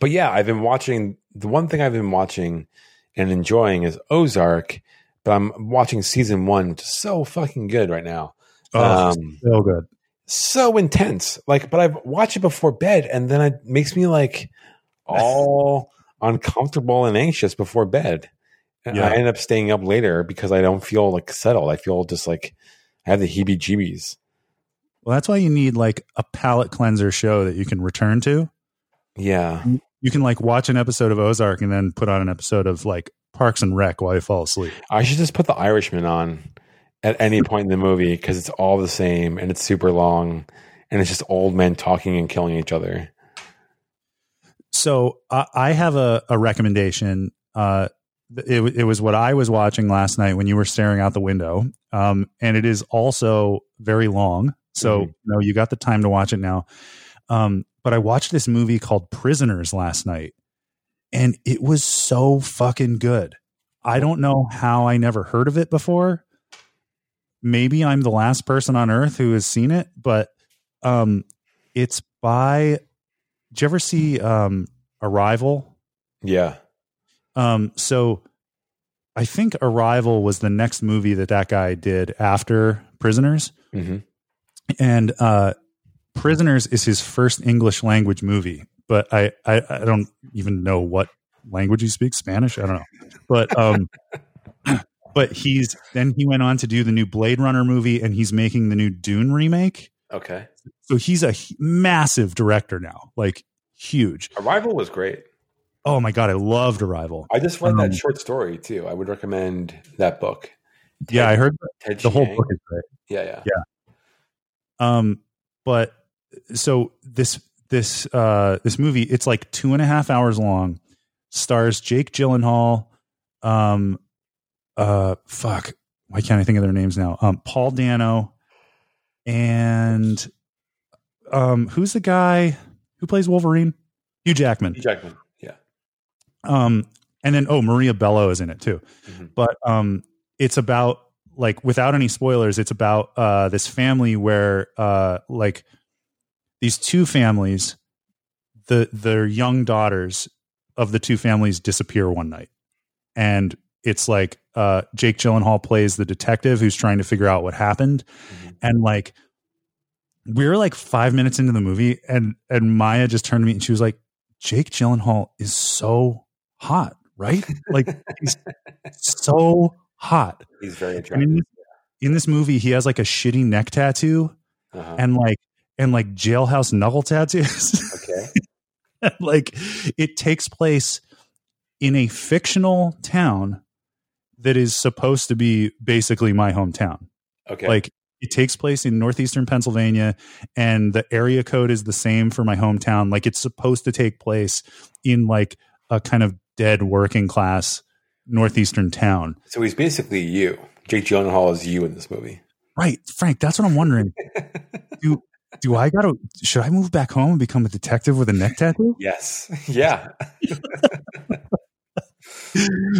but yeah, I've been watching. The one thing I've been watching and enjoying is Ozark, but I'm watching season one, which is so fucking good right now. Oh, Um, so good. so intense. Like, but I've watched it before bed, and then it makes me like all uncomfortable and anxious before bed. And Yeah. I end up staying up later because I don't feel like settled. I feel just like I have the heebie jeebies. Well, that's why you need like a palate cleanser show that you can return to. Yeah. You can like watch an episode of Ozark and then put on an episode of like Parks and Rec while you fall asleep. I should just put the Irishman on at any point in the movie because it's all the same and it's super long and it's just old men talking and killing each other. So I I have a, a recommendation. Uh, it, it was what I was watching last night when you were staring out the window. Um, and it is also very long. So, Mhm. you know, you got the time to watch it now. Um, but I watched this movie called Prisoners last night and it was so fucking good. I don't know how I never heard of it before. Maybe I'm the last person on earth who has seen it, but um, it's by did you ever see um Arrival? Yeah. Um so I think Arrival was the next movie that that guy did after Prisoners hmm and uh Prisoners is his first English language movie, but I I, I don't even know what language he speaks, Spanish, I don't know. But um but he's then he went on to do the new Blade Runner movie and he's making the new Dune remake. Okay. So he's a massive director now, like huge. Arrival was great. Oh my god, I loved Arrival. I just read Um, that short story too. I would recommend that book. Yeah, I heard Ted the whole book is great. Yeah, yeah. Um, but so this this uh this movie, it's like two and a half hours long. Stars Jake Gyllenhaal, um, uh, fuck, why can't I think of their names now? Um, Paul Dano, and um, who's the guy who plays Wolverine? Hugh Jackman. Hugh Jackman. Um, and then oh, Maria Bello is in it too. Mhm. But um, it's about like without any spoilers, it's about uh this family where uh like these two families, the their young daughters of the two families disappear one night, and it's like uh Jake Gyllenhaal plays the detective who's trying to figure out what happened, Mhm. and like we were like five minutes into the movie, and and Maya just turned to me and she was like, Jake Gyllenhaal is so hot, right? Like he's so hot. He's very attractive. in this, in this movie, he has like a shitty neck tattoo Uh-huh. and like and like jailhouse knuckle tattoos. okay. like it takes place in a fictional town that is supposed to be basically my hometown. Okay. Like it takes place in northeastern Pennsylvania and the area code is the same for my hometown. Like it's supposed to take place in like a kind of dead working class northeastern town. so he's basically you. Jake Gyllenhaal is you in this movie. Right, Frank, that's what I'm wondering. do do I got to should I move back home and become a detective with a neck tattoo? Yes. Yeah.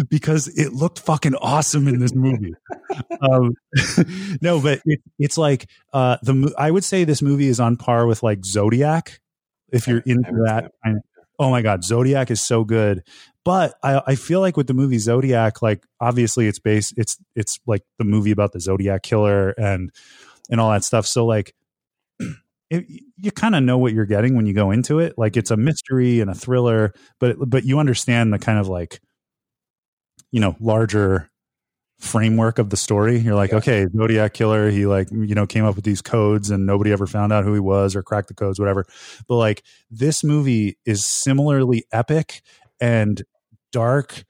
because it looked fucking awesome in this movie. um, no, but it, it's like uh, the I would say this movie is on par with like Zodiac. If you're into that, oh my god, Zodiac is so good. But I, I feel like with the movie Zodiac, like obviously it's based, it's it's like the movie about the Zodiac killer and and all that stuff. So like. It, you kind of know what you're getting when you go into it. Like it's a mystery and a thriller, but but you understand the kind of like you know larger framework of the story. You're like, Yeah. okay, Zodiac killer. He like you know came up with these codes, and nobody ever found out who he was or cracked the codes, whatever. But like this movie is similarly epic and dark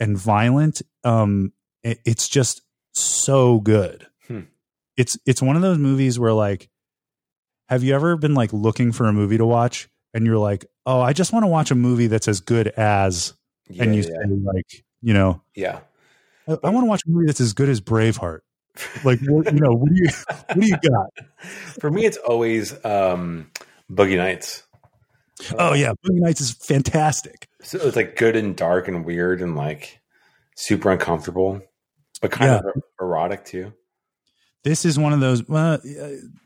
and violent. Um, it- it's just so good. Hmm. It's it's one of those movies where like, have you ever been like looking for a movie to watch, and you're like, oh, I just want to watch a movie that's as good as, Yeah, and you yeah, say like, you know. yeah. I, I want to watch a movie that's as good as Braveheart. Like, what, you know, what do you, what do you got? For me, it's always um, Boogie Nights. Oh yeah, Boogie Nights is fantastic. So it's like good and dark and weird and like super uncomfortable, but kind Yeah. of erotic too. This is one of those. Well, uh,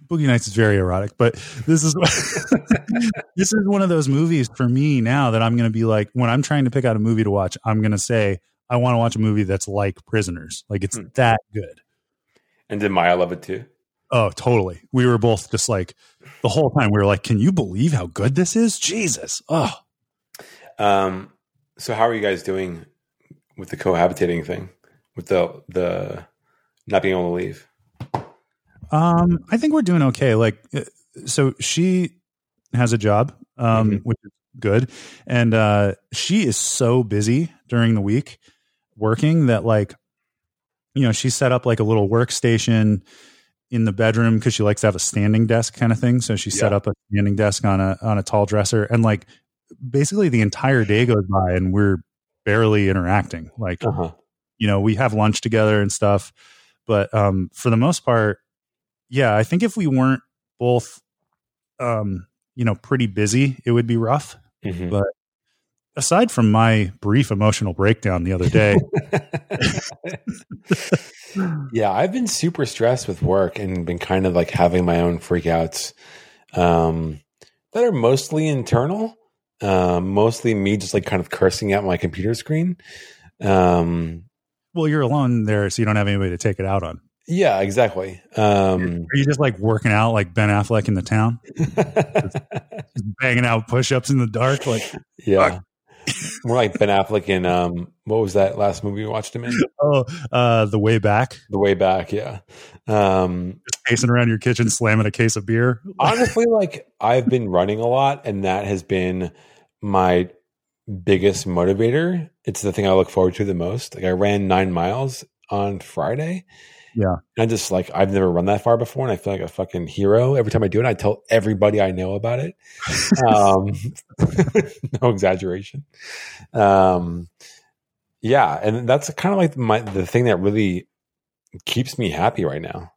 Boogie Nights is very erotic, but this is this is one of those movies for me now that I'm going to be like when I'm trying to pick out a movie to watch. I'm going to say I want to watch a movie that's like Prisoners. Like it's Hmm. that good. And did Maya love it too? Oh, totally. We were both just like the whole time. We were like, "Can you believe how good this is?" Jesus. Oh, Um, so how are you guys doing with the cohabitating thing? With the the not being able to leave? Um, I think we're doing okay. Like, uh, so she has a job, um, Mhm. which is good, and uh, she is so busy during the week working that, like, you know, she set up like a little workstation in the bedroom because she likes to have a standing desk kind of thing. So she set Yeah. up a standing desk on a on a tall dresser, and like, basically the entire day goes by, and we're barely interacting. Like, Uh-huh. you know we have lunch together and stuff but um for the most part yeah i think if we weren't both um you know pretty busy it would be rough Mhm. aside from my brief emotional breakdown the other day yeah, I've been super stressed with work and been kind of like having my own freakouts um, that are mostly internal, um, mostly me just like kind of cursing at my computer screen. Um, well you're alone there so you don't have anybody to take it out on yeah, exactly. Um, are you just like working out like ben affleck in the town just banging out push-ups in the dark like yeah. More like Ben Affleck in um, what was that last movie we watched him in? oh uh the way back The Way Back. Yeah. Um, pacing around your kitchen slamming a case of beer honestly like i've been running a lot and that has been my biggest motivator. It's the thing i look forward to the most. Like i ran nine miles on friday. Yeah. and i just like i've never run that far before and i feel like a fucking hero. Every time i do it i tell everybody i know about it. Um no exaggeration. Um yeah and that's kind of like my the thing that really keeps me happy right now.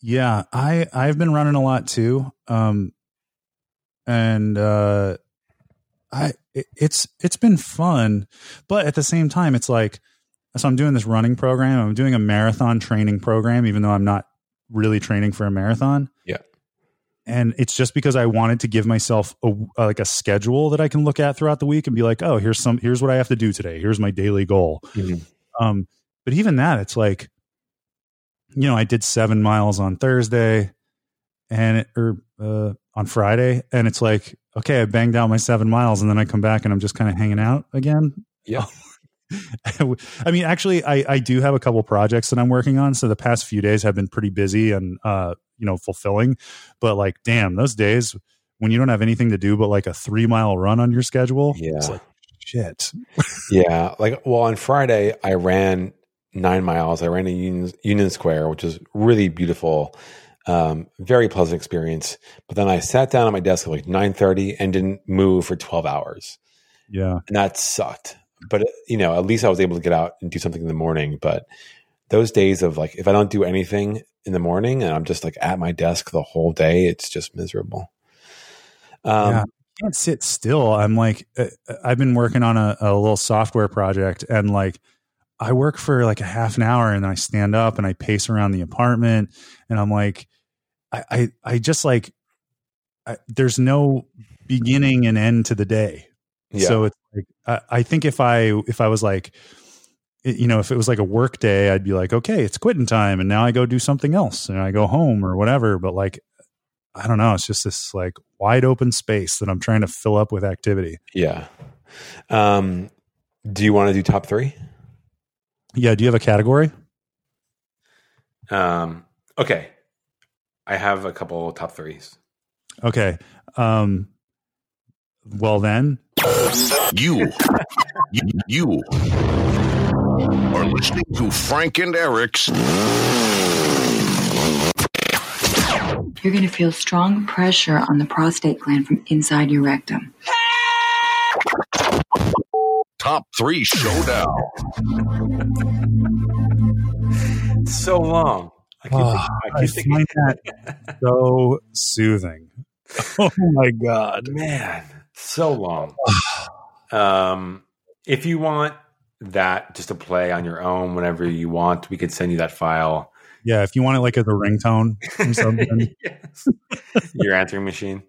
Yeah, I I've been running a lot too. Um and uh I it, it's it's been fun, but at the same time it's like so I'm doing this running program. I'm doing a marathon training program even though I'm not really training for a marathon. Yeah. And it's just because I wanted to give myself a like a schedule that I can look at throughout the week and be like, "Oh, here's some here's what I have to do today. Here's my daily goal." Um, but even that, it's like, you know, I did seven miles on Thursday and it, or uh, on Friday, and it's like, okay, I banged out my seven miles, and then I come back and I'm just kind of hanging out again. Yeah. I mean, actually, I, I do have a couple projects that I'm working on. So the past few days have been pretty busy and, uh, you know, fulfilling. But like, damn, those days when you don't have anything to do but like a three mile run on your schedule, it's Yeah. like, shit. yeah like well on friday i ran nine miles i ran to union, union square which is really beautiful um, very pleasant experience but then i sat down at my desk at like 9.30 and didn't move for 12 hours Yeah. and that sucked but you know at least i was able to get out and do something in the morning but those days of like if i don't do anything in the morning and i'm just like at my desk the whole day it's just miserable um, Yeah. can't sit still. I'm like, uh, I've been working on a, a little software project and like, I work for like a half an hour and then I stand up and I pace around the apartment and I'm like, I, I, I just like, I, there's no beginning and end to the day. yeah So it's like, I, I think if I, if I was like, you know, if it was like a work day, I'd be like, okay, it's quitting time. And now I go do something else and I go home or whatever. But like, I don't know. It's just this like wide open space that I'm trying to fill up with activity. yeah um, do you want to do top three Yeah. Do you have a category? Um, okay, I have a couple top threes. Okay. Um, well then, You, you, you are listening to Frank and Eric's You're going to feel strong pressure on the prostate gland from inside your rectum. Top Three Showdown. So long. I keep, Oh, thinking- I I thinking, find that so soothing. Oh my god. man, so long. um, if you want that just to play on your own whenever you want, we could send you that file. Yeah, if you want it like as a ringtone or something. yes. Your answering machine.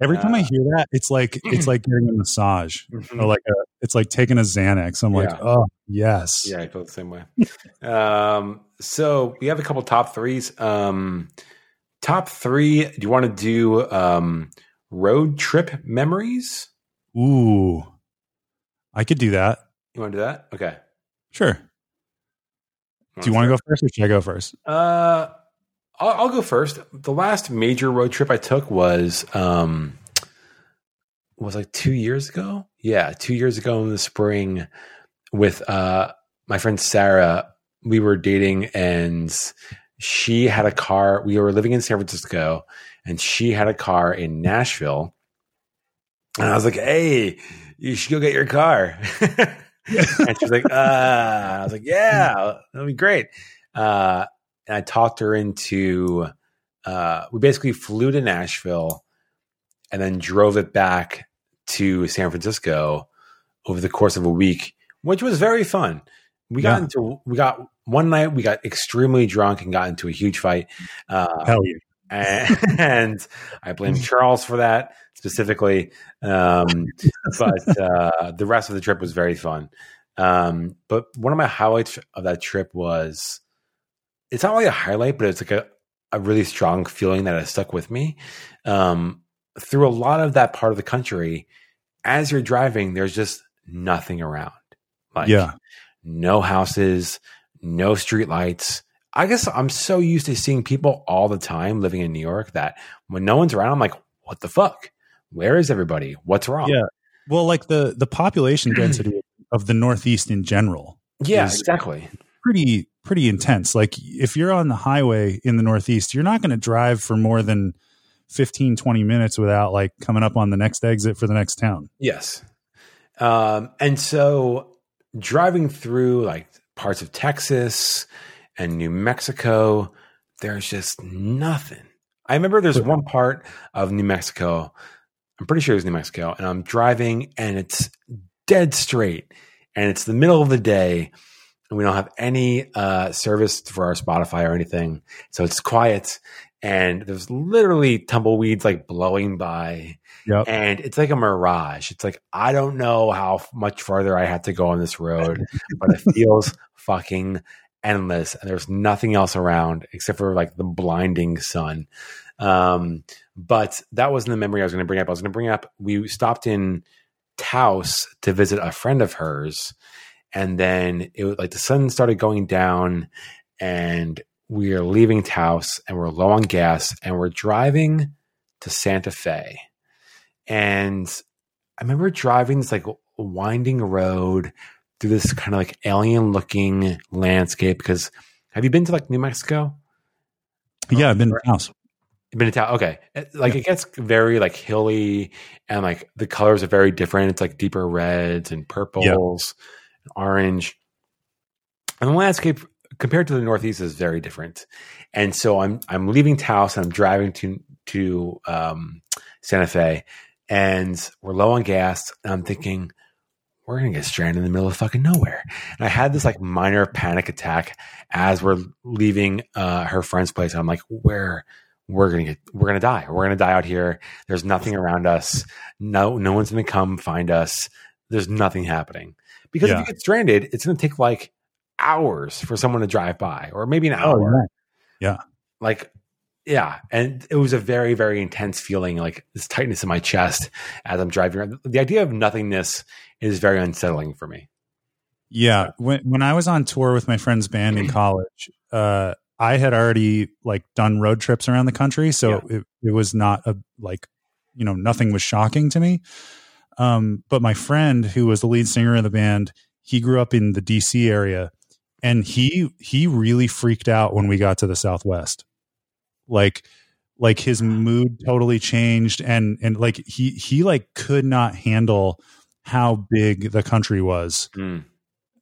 Every time I Uh, hear that, it's like it's like getting a massage Mhm. or like a it's like taking a Xanax. I'm like, oh yes. Yeah, I feel the same way. um, so we have a couple top threes. Um, top three. Do you want to do um, road trip memories? Ooh. I could do that. You want to do that? Okay. Sure. Do you want to go first or should I go first? Uh, I'll, I'll go first. The last major road trip I took was um, was like two years ago. Yeah, two years ago in the spring with uh, my friend Sarah. We were dating, and she had a car. We were living in San Francisco, and she had a car in Nashville. And I was like, "Hey, you should go get your car." and she's like, uh, I was like, yeah, that'll be great. Uh, and I talked her into, uh, we basically flew to Nashville and then drove it back to San Francisco over the course of a week, which was very fun. We got into, we got one night, we got extremely drunk and got into a huge fight. Uh, Hell yeah. and, and I blame Charles for that specifically. Um, but uh, the rest of the trip was very fun. Um, but one of my highlights of that trip was it's not really a highlight, but it's like a, a really strong feeling that has stuck with me. Um, through a lot of that part of the country, as you're driving, there's just nothing around. Like, yeah. no houses, no streetlights. I guess I'm so used to seeing people all the time living in New York that when no one's around, I'm like, what the fuck? Where is everybody? What's wrong? Yeah. Well, like the the population density of the Northeast in general Yeah, exactly. pretty pretty intense. Like if you're on the highway in the Northeast, you're not going to drive for more than 15 20 minutes without like coming up on the next exit for the next town. Yes. Um, and so driving through like parts of Texas and New Mexico, there's just nothing. I remember there's one part of New Mexico, I'm pretty sure it was New Mexico, and I'm driving and it's dead straight and it's the middle of the day and we don't have any uh, service for our Spotify or anything. So it's quiet and there's literally tumbleweeds like blowing by Yep. and it's like a mirage. It's like I don't know how much farther I have to go on this road, but it feels fucking endless, and there's nothing else around except for like the blinding sun. Um, but that wasn't the memory I was going to bring up. I was going to bring up we stopped in Taos to visit a friend of hers, and then it was like the sun started going down, and we are leaving Taos, and we're low on gas, and we're driving to Santa Fe and I remember driving this like winding road through this kind of like alien looking landscape. Because have you been to like New Mexico? Yeah, I've been to. You've been to Taos? Okay, like it gets very like hilly, and like the colors are very different. It's like deeper reds and purples, and orange, and the landscape compared to the Northeast is very different. And so I'm I'm leaving Taos and I'm driving to to um, Santa Fe, and we're low on gas. And I'm thinking we're gonna get stranded in the middle of fucking nowhere. And I had this like minor panic attack as we're leaving uh, her friend's place. I'm like, where we're gonna get, we're gonna die. We're gonna die out here. There's nothing around us. No, no one's gonna come find us. There's nothing happening because Yeah. if you get stranded, it's gonna take like hours for someone to drive by, or maybe an Oh, hour. yeah. Like, yeah, and it was a very, very intense feeling, like this tightness in my chest as I'm driving around. The idea of nothingness is very unsettling for me. Yeah, when when I was on tour with my friend's band in college, uh, I had already like done road trips around the country, so it, it was not a like you know nothing was shocking to me. Um, but my friend, who was the lead singer of the band, he grew up in the DC area, and he he really freaked out when we got to the Southwest. Like like his mood totally changed, and and like he he like could not handle how big the country was Mm.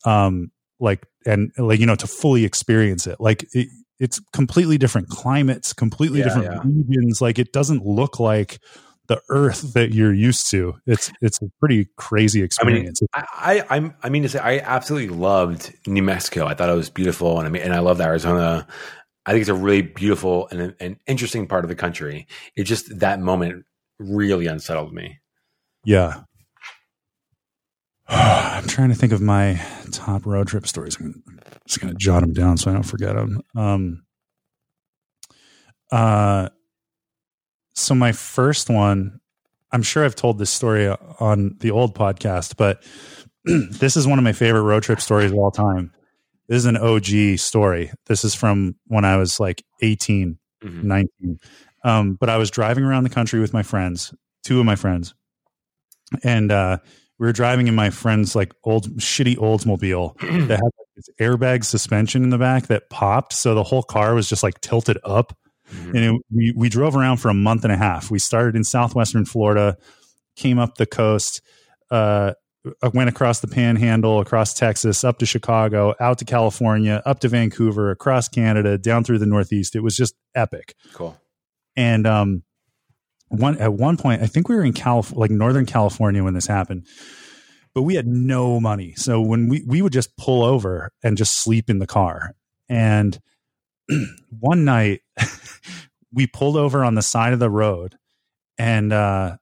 um like and like you know to fully experience it like it, it's completely different climates completely Yeah, different yeah. regions like it doesn't look like the earth that you're used to it's it's a pretty crazy experience I, I I'm I mean to say I absolutely loved New Mexico. I thought it was beautiful, and I mean, and I loved Arizona. I think it's a really beautiful and an interesting part of the country. It just that moment really unsettled me. yeah i'm trying to think of my top road trip stories i'm just going to jot them down so i don't forget them um uh so my first one i'm sure i've told this story on the old podcast but this is one of my favorite road trip stories of all time. This is an og story. This is from when i was like 18 Mhm. 19 um, but i was driving around the country with my friends two of my friends and uh, we were driving in my friend's like old shitty oldsmobile that had like, this airbag suspension in the back that popped so the whole car was just like tilted up Mhm. and it, we we drove around for a month and a half. We started in southwestern Florida, came up the coast, uh, went across the Panhandle, across Texas, up to Chicago, out to California, up to Vancouver, across Canada, down through the Northeast. It was just epic. Cool. And um, one at one point, I think we were in Calif- like Northern California when this happened, but we had no money. So when we we would just pull over and just sleep in the car. And one night, we pulled over on the side of the road, and uh,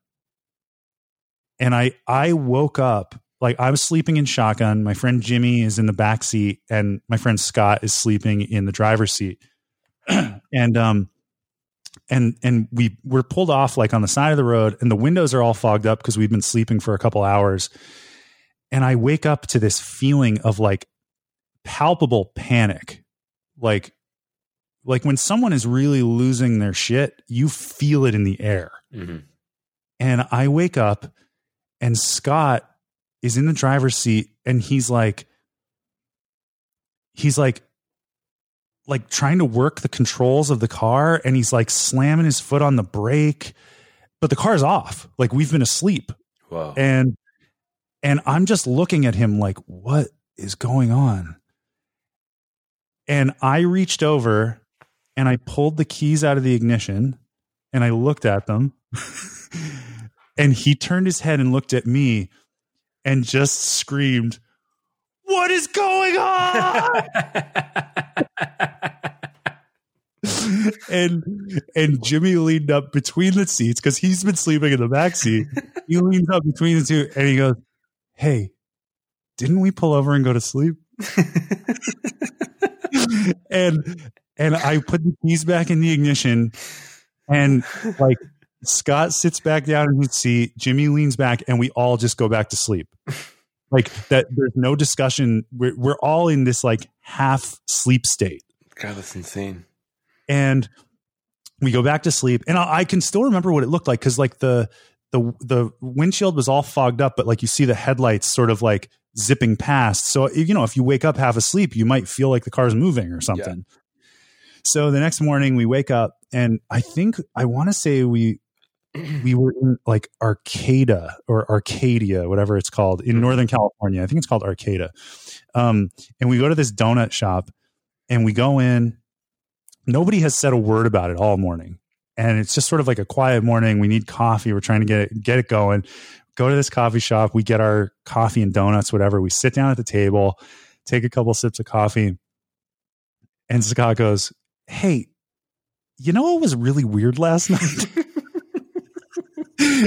and I I woke up like I was sleeping in shotgun. My friend Jimmy is in the back seat, and my friend Scott is sleeping in the driver's seat. and um and and we were pulled off like on the side of the road and the windows are all fogged up because we've been sleeping for a couple hours and i wake up to this feeling of like palpable panic like like when someone is really losing their shit you feel it in the air. Hmm and I wake up and Scott is in the driver's seat and he's like he's like like trying to work the controls of the car and he's like slamming his foot on the brake but the car's off. Like we've been asleep. Whoa. and and i'm just looking at him like what is going on? And i reached over and i pulled the keys out of the ignition and i looked at them and he turned his head and looked at me and just screamed what is going on and and Jimmy leaned up between the seats because he's been sleeping in the back seat. He leans up between the two and he goes, "Hey, didn't we pull over and go to sleep?" and and I put the keys back in the ignition, and like Scott sits back down in his seat, Jimmy leans back, and we all just go back to sleep. Like that, there's no discussion. We're we're all in this like half sleep state God, that's insane. and we go back to sleep and I, I can still remember what it looked like because like the the the windshield was all fogged up but like you see the headlights sort of like zipping past so you know if you wake up half asleep you might feel like the car's moving or something so the next morning we wake up and i think i want to say we we were in like arcata or arcadia whatever it's called in Mhm. northern california. I think it's called arcata. Um, and we go to this donut shop and we go in. Nobody has said a word about it all morning. And it's just sort of like a quiet morning. We need coffee. We're trying to get it get it going. Go to this coffee shop. We get our coffee and donuts whatever. We sit down at the table take a couple sips of coffee. And scott goes hey you know what was really weird last night?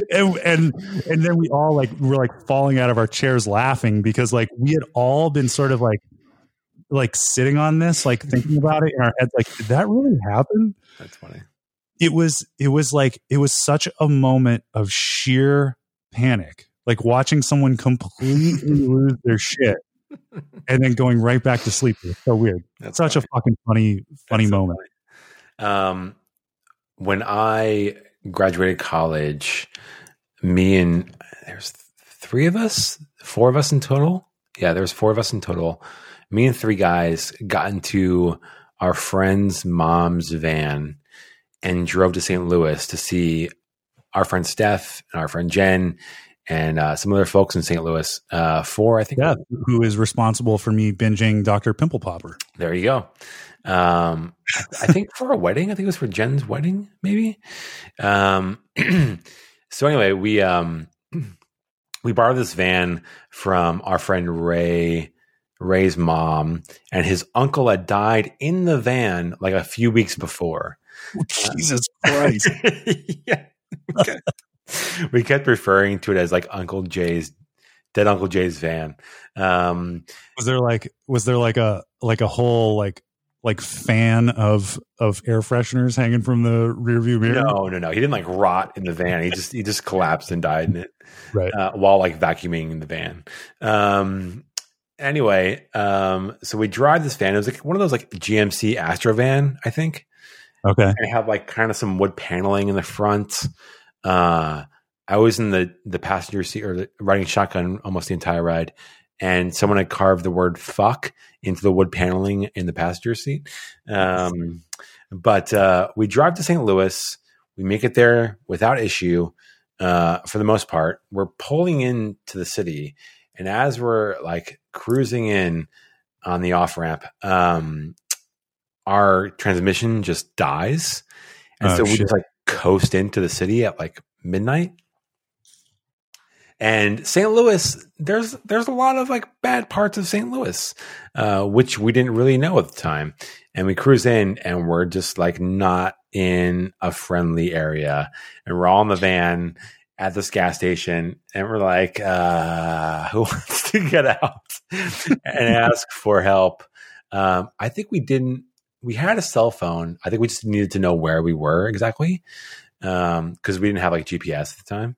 And and and then we all like were like falling out of our chairs laughing because like we had all been sort of like like sitting on this like thinking about it in our heads like did that really happen? That's funny. it was it was like it was such a moment of sheer panic like watching someone completely lose their shit and then going right back to sleep. It was so weird. That's Such funny. a fucking funny, funny That's so moment. funny. Um, when I graduated college, me and there's three of us, four of us in total. Yeah, there's four of us in total. Me and three guys got into our friend's mom's van and drove to St. Louis to see our friend Steph and our friend Jen and uh, some other folks in St. Louis. Uh, for I think Yeah, who is responsible for me binging Dr. Pimple Popper? There you go. Um, I, think for a wedding, I think it was for Jen's wedding, maybe. Um, so anyway, we um, we borrowed this van from our friend Ray, Ray's mom, and his uncle had died in the van like a few weeks before. Jesus Christ. yeah, we kept referring to it as like Uncle Jay's dead Uncle Jay's van. Um, was there like was there like a like a whole like like fan of of air fresheners hanging from the rear view mirror? No, no, no. He didn't like rot in the van. He just he just collapsed and died in it Right. uh, while like vacuuming in the van. Um, anyway, um, so we drive this van. It was like one of those like GMC Astro van, I think. Okay. And it had like kind of some wood paneling in the front. Uh, I was in the the passenger seat or the, riding shotgun almost the entire ride, and someone had carved the word "fuck" into the wood paneling in the passenger seat. Um, but uh, we drive to St. Louis. We make it there without issue uh, for the most part. We're pulling into the city, and as we're like cruising in on the off ramp, um, our transmission just dies, and Oh, so we shit. just like coast into the city at like midnight. And St. Louis, there's there's a lot of like bad parts of St. Louis, uh, which we didn't really know at the time. And we cruise in, and we're just like not in a friendly area, and we're all in the van at this gas station, and we're like, uh, "Who wants to get out and ask for help?" Um, I think we didn't. We had a cell phone. I think we just needed to know where we were exactly because we didn't have like GPS at the time.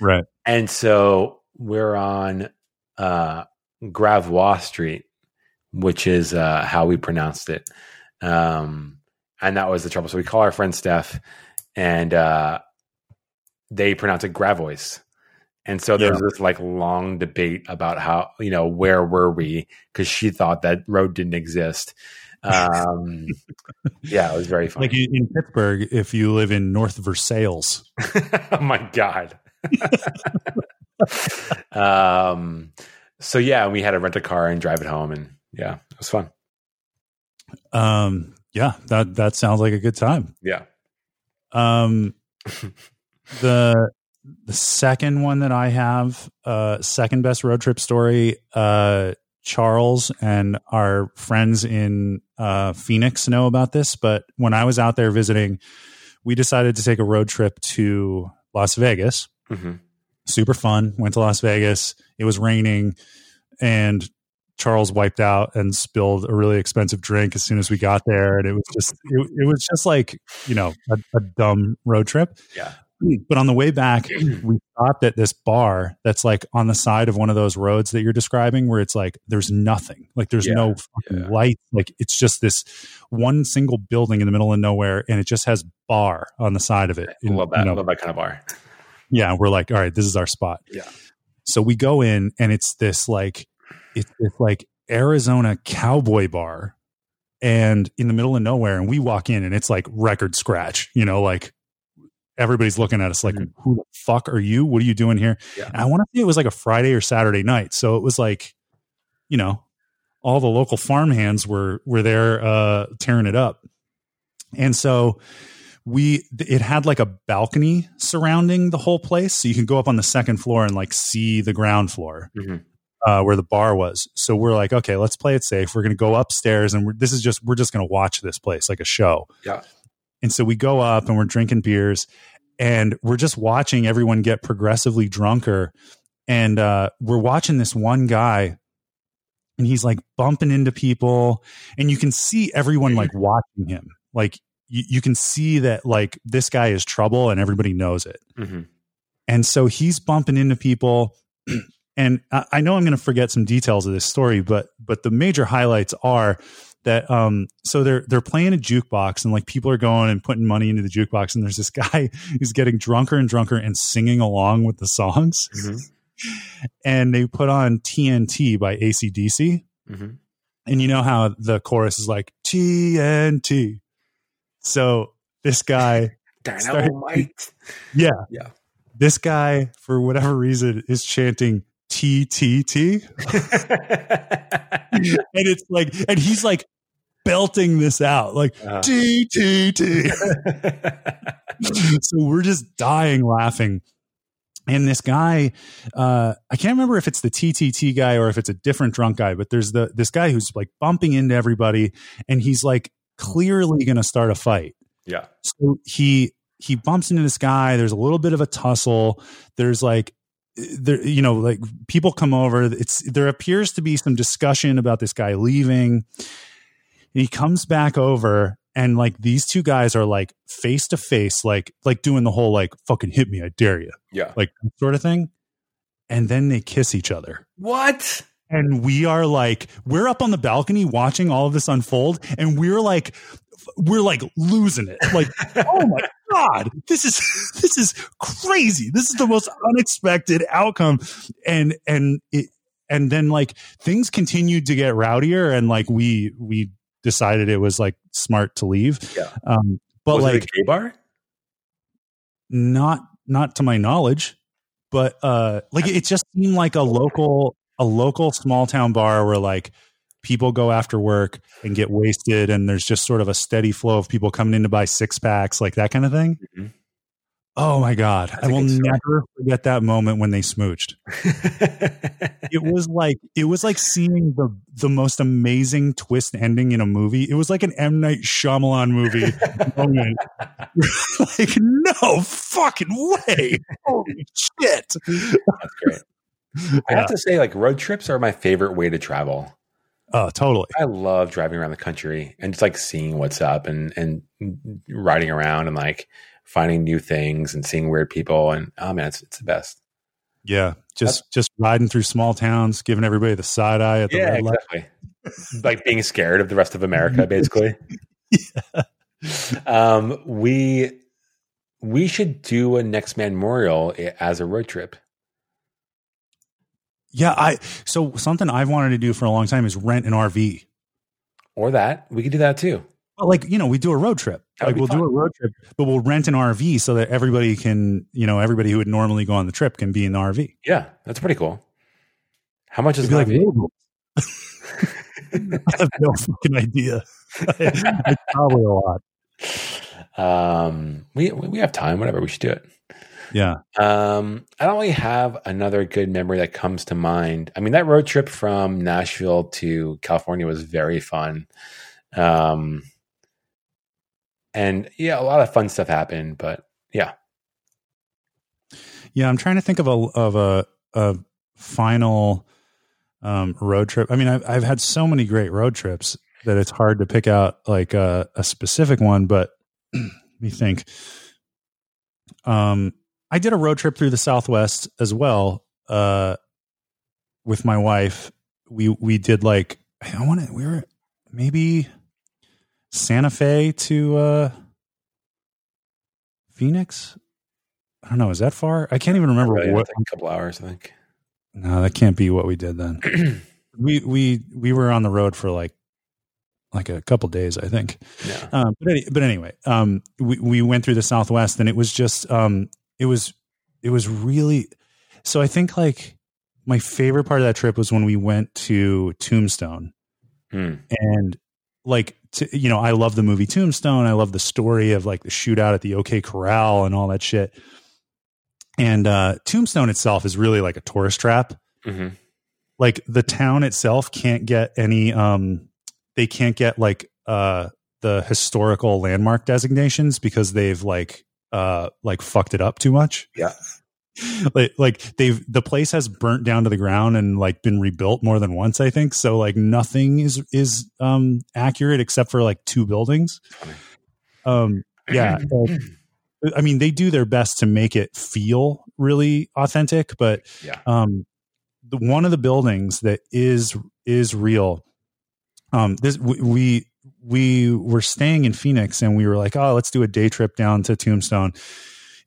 Right. And so we're on uh, Gravois Street, which is uh, how we pronounced it. Um, and that was the trouble. So we call our friend Steph, and uh, they pronounce it Gravois. And so there was this like long debate about how, you know, where were we? Because she thought that road didn't exist. Um, yeah, it was very funny. Like in, in Pittsburgh, if you live in North Versailles. oh my god. um. So yeah, we had to rent a car and drive it home, and yeah, it was fun. Um, yeah, that that sounds like a good time. Yeah. Um, the the second one that I have, uh, second best road trip story, uh, Charles and our friends in uh, Phoenix know about this, but when I was out there visiting, we decided to take a road trip to Las Vegas. hmm Super fun. Went to Las Vegas. It was raining, and Charles wiped out and spilled a really expensive drink as soon as we got there, and it was just it, it was just like you know a, a dumb road trip. Yeah. But on the way back, we stopped at this bar that's like on the side of one of those roads that you're describing, where it's like there's nothing, like there's Yeah, no yeah. light, like it's just this one single building in the middle of nowhere, and it just has bar on the side of it. I love that. You know, love that kind of bar. yeah, we're like, all right, this is our spot. Yeah. So we go in, and it's this like, it's this like Arizona cowboy bar, and in the middle of nowhere, and we walk in, and it's like record scratch, you know, like everybody's looking at us like, Mhm. who the fuck are you? What are you doing here? Yeah. I want to say it was like a Friday or Saturday night, so it was like, you know, all the local farm hands were were there uh, tearing it up, and so we it had like a balcony surrounding the whole place so you can go up on the second floor and like see the ground floor Mhm. uh, where the bar was so we're like okay let's play it safe we're going to go upstairs and we're, this is just we're just going to watch this place like a show Yeah. And so we go up and we're drinking beers and we're just watching everyone get progressively drunker. And uh, we're watching this one guy and he's like bumping into people and you can see everyone like watching him. Like you, you can see that like this guy is trouble and everybody knows it. Hmm and so he's bumping into people. And I, I know I'm going to forget some details of this story, but but the major highlights are that um so they're they're playing a jukebox and like people are going and putting money into the jukebox and there's this guy who's getting drunker and drunker and singing along with the songs Mhm. and they put on TNT by ACDC Mhm. and you know how the chorus is like TNT so this guy. Dynamite. yeah Yeah. this guy for whatever reason is chanting TTT and it's like and he's like belting this out like Uh. TTT so we're just dying laughing. And this guy uh i can't remember if it's the ttt guy or if it's a different drunk guy but there's the this guy who's like bumping into everybody and he's like clearly gonna start a fight. Yeah. so he he bumps into this guy. There's a little bit of a tussle. There's like there you know like people come over it's there appears to be some discussion about this guy leaving he comes back over and like these two guys are like face to face like like doing the whole like fucking hit me i dare you Yeah. like sort of thing and then they kiss each other What? and we are like we're up on the balcony watching all of this unfold and we're like we're like losing it like oh my god this is this is crazy this is the most unexpected outcome and and it and then like things continued to get rowdier and like we we decided it was like smart to leave Yeah. um but Was like a gay bar? not not to my knowledge but uh like it just seemed like a local a local small town bar where like people go after work and get wasted and there's just sort of a steady flow of people coming in to buy six packs like that kind of thing? Mhm. oh my god. That's i will never forget that moment when they smooched. It was like it was like seeing the the most amazing twist ending in a movie. It was like an m. Night Shyamalan movie moment. Like no fucking way. Holy shit. That's great. I have to say, like road trips are my favorite way to travel. Oh totally I love driving around the country and just like seeing what's up and and riding around and like finding new things and seeing weird people and oh man, it's it's the best. yeah just just riding through small towns giving everybody the side eye at the Yeah, red light exactly. like being scared of the rest of America, basically. Um, we we should do a next man memorial as a road trip. Yeah i so something i've wanted to do for a long time is rent an rv Or that. We could do that too. But like you know we do a road trip like we'll do a road trip but we'll rent an rv so that everybody can you know everybody who would normally go on the trip can be in the rv Yeah, that's pretty cool. How much is be like, I have no fucking idea. it's probably a lot. Um, we we have time. Whatever, we should do it. Yeah. Um, I don't really have another good memory that comes to mind. I mean, that road trip from Nashville to California was very fun. Um, and yeah, a lot of fun stuff happened, but yeah, Yeah. I'm trying to think of a of a a final um, road trip. I mean, I've I've had so many great road trips that it's hard to pick out like a, a specific one. But let me think. Um, I did a road trip through the Southwest as well. Uh, with my wife, we we did like I want to. We were maybe Santa Fe to uh, Phoenix. I don't know. Is that far? I can't even remember Really, what. a couple hours, I think. No, that can't be what we did then. we we we were on the road for like like a couple days, I think. Yeah. Um, but any, but anyway, um, we we went through the Southwest, and it was just um, it was it was really. So I think like my favorite part of that trip was when we went to Tombstone, Hmm. and like to, you know I love the movie Tombstone. I love the story of like the shootout at the OK Corral and all that shit. And uh, Tombstone itself is really like a tourist trap hmm like the town itself can't get any um they can't get like uh the historical landmark designations because they've like uh like fucked it up too much Yeah. like like they've the place has burnt down to the ground and like been rebuilt more than once i think so like nothing is is um accurate except for like two buildings um yeah i mean they do their best to make it feel really authentic but Yeah. um the one of the buildings that is is real. Um, this we, we we were staying in Phoenix and we were like, oh, let's do a day trip down to Tombstone,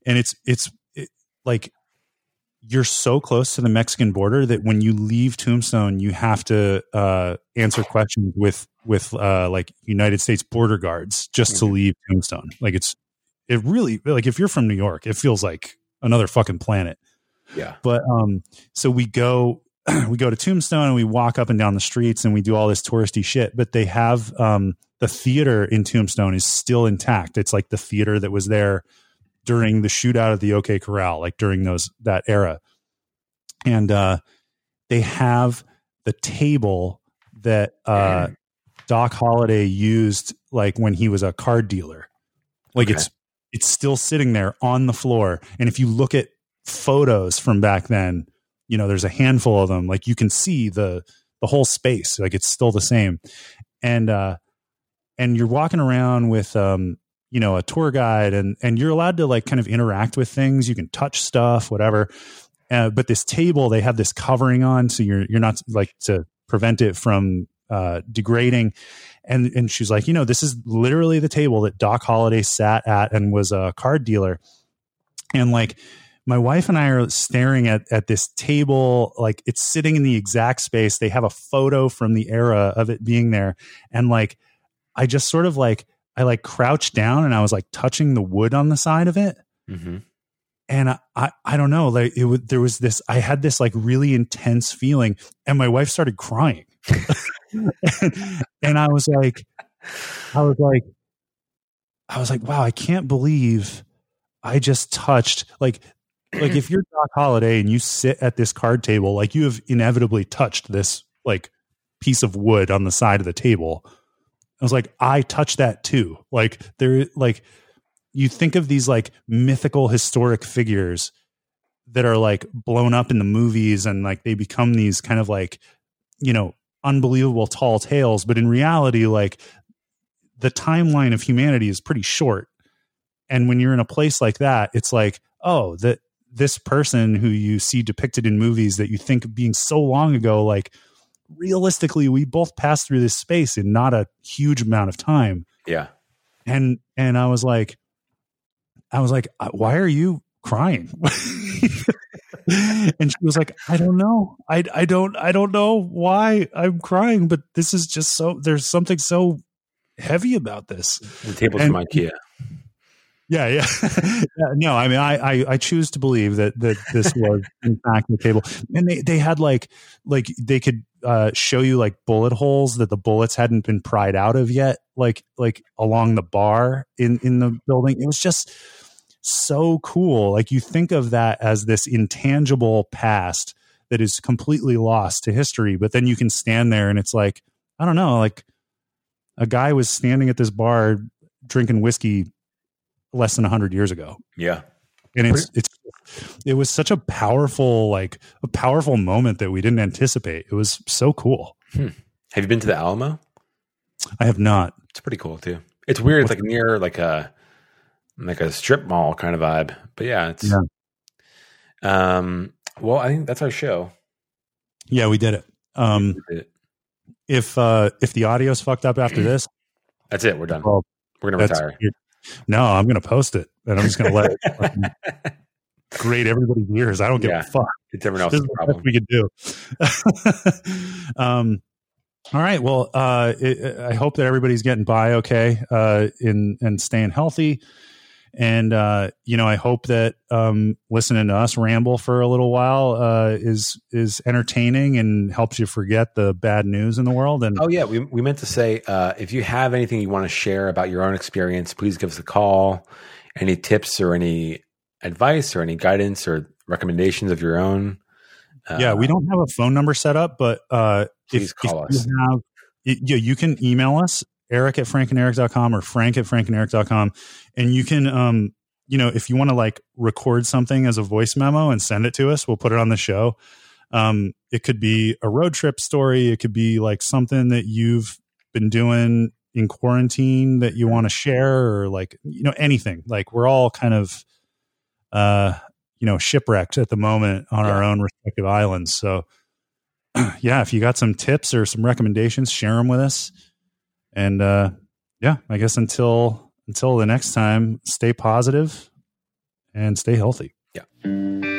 and it's it's it, like you're so close to the Mexican border that when you leave Tombstone, you have to uh, answer questions with with uh, like United States border guards just to Mhm. leave Tombstone. Like it's it really like if you're from New York, it feels like another fucking planet. Yeah. But um, so we go we go to Tombstone and we walk up and down the streets and we do all this touristy shit. But they have um the theater in Tombstone is still intact. It's like the theater that was there during the shootout of the OK Corral, like during those that era. And uh, they have the table that uh, Doc Holliday used, like when he was a card dealer. Like Okay. it's it's still sitting there on the floor. And if you look at photos from back then, you know, there's a handful of them. Like you can see the the whole space. Like it's still the same. And uh and you're walking around with um you know a tour guide and and you're allowed to like kind of interact with things you can touch stuff whatever uh, but this table they have this covering on so you're you're not like to prevent it from uh degrading and and she's like you know this is literally the table that doc holliday sat at and was a card dealer and like my wife and I are staring at at this table like it's sitting in the exact space. They have a photo from the era of it being there. And like I just sort of like I like crouched down and I was like touching the wood on the side of it. Hmm and I I, I don't know like it was there was this I had this like really intense feeling and my wife started crying. And I was like I was like I was like wow I can't believe I just touched like like if you're Doc Holliday and you sit at this card table like you have inevitably touched this like piece of wood on the side of the table I was like, I touched that too. Like there, like you think of these like mythical historic figures that are like blown up in the movies and like they become these kind of like, you know, unbelievable tall tales. But in reality, like the timeline of humanity is pretty short. And when you're in a place like that, it's like, oh, that this person who you see depicted in movies that you think being so long ago, like realistically, we both passed through this space in not a huge amount of time. Yeah. And and I was like, I was like, "Uh, why are you crying? and she was like, I don't know. I I don't I don't know why I'm crying, but this is just so there's something so heavy about this. The table's And- from IKEA. Yeah, yeah. No, I mean, I, I I choose to believe that that this was in fact the table, and they they had like like they could uh, show you like bullet holes that the bullets hadn't been pried out of yet, like like along the bar in in the building. It was just so cool. Like you think of that as this intangible past that is completely lost to history, but then you can stand there and it's like I don't know, like a guy was standing at this bar drinking whiskey less than 100 years ago Yeah. and it's it's it was such a powerful like a powerful moment that we didn't anticipate it was so cool Have you been to the Alamo? i have not It's pretty cool too. It's weird. It's like near like a like a strip mall kind of vibe. But yeah, it's Yeah. um well, I think that's our show. yeah we did it um did it. if uh if the audio's fucked up after this That's it. We're done. well We're gonna retire. weird. No i'm gonna post it and i'm just gonna let it grate everybody's ears i don't give Yeah. a fuck It's everyone else's problem. we could do. um, all right. Well, uh, it, I hope that everybody's getting by okay uh, in and staying healthy. And uh, you know, I hope that um, listening to us ramble for a little while uh, is is entertaining and helps you forget the bad news in the world. And Oh yeah, we we meant to say uh, if you have anything you want to share about your own experience, please give us a call. Any tips or any advice or any guidance or recommendations of your own? Uh, yeah, we don't have a phone number set up, but uh, Please if, call if us. You, have, you can email us, eric at frankanderic.com or frank at frankanderic.com. And you can, um, you know, if you want to like record something as a voice memo and send it to us, we'll put it on the show. Um, it could be a road trip story. It could be like something that you've been doing in quarantine that you want to share or like, you know, anything. Like we're all kind of, uh, you know, shipwrecked at the moment on yeah. our own respective islands. So, yeah, if you got some tips or some recommendations, share them with us. And uh, yeah, I guess until until the next time, stay positive and stay healthy. Yeah.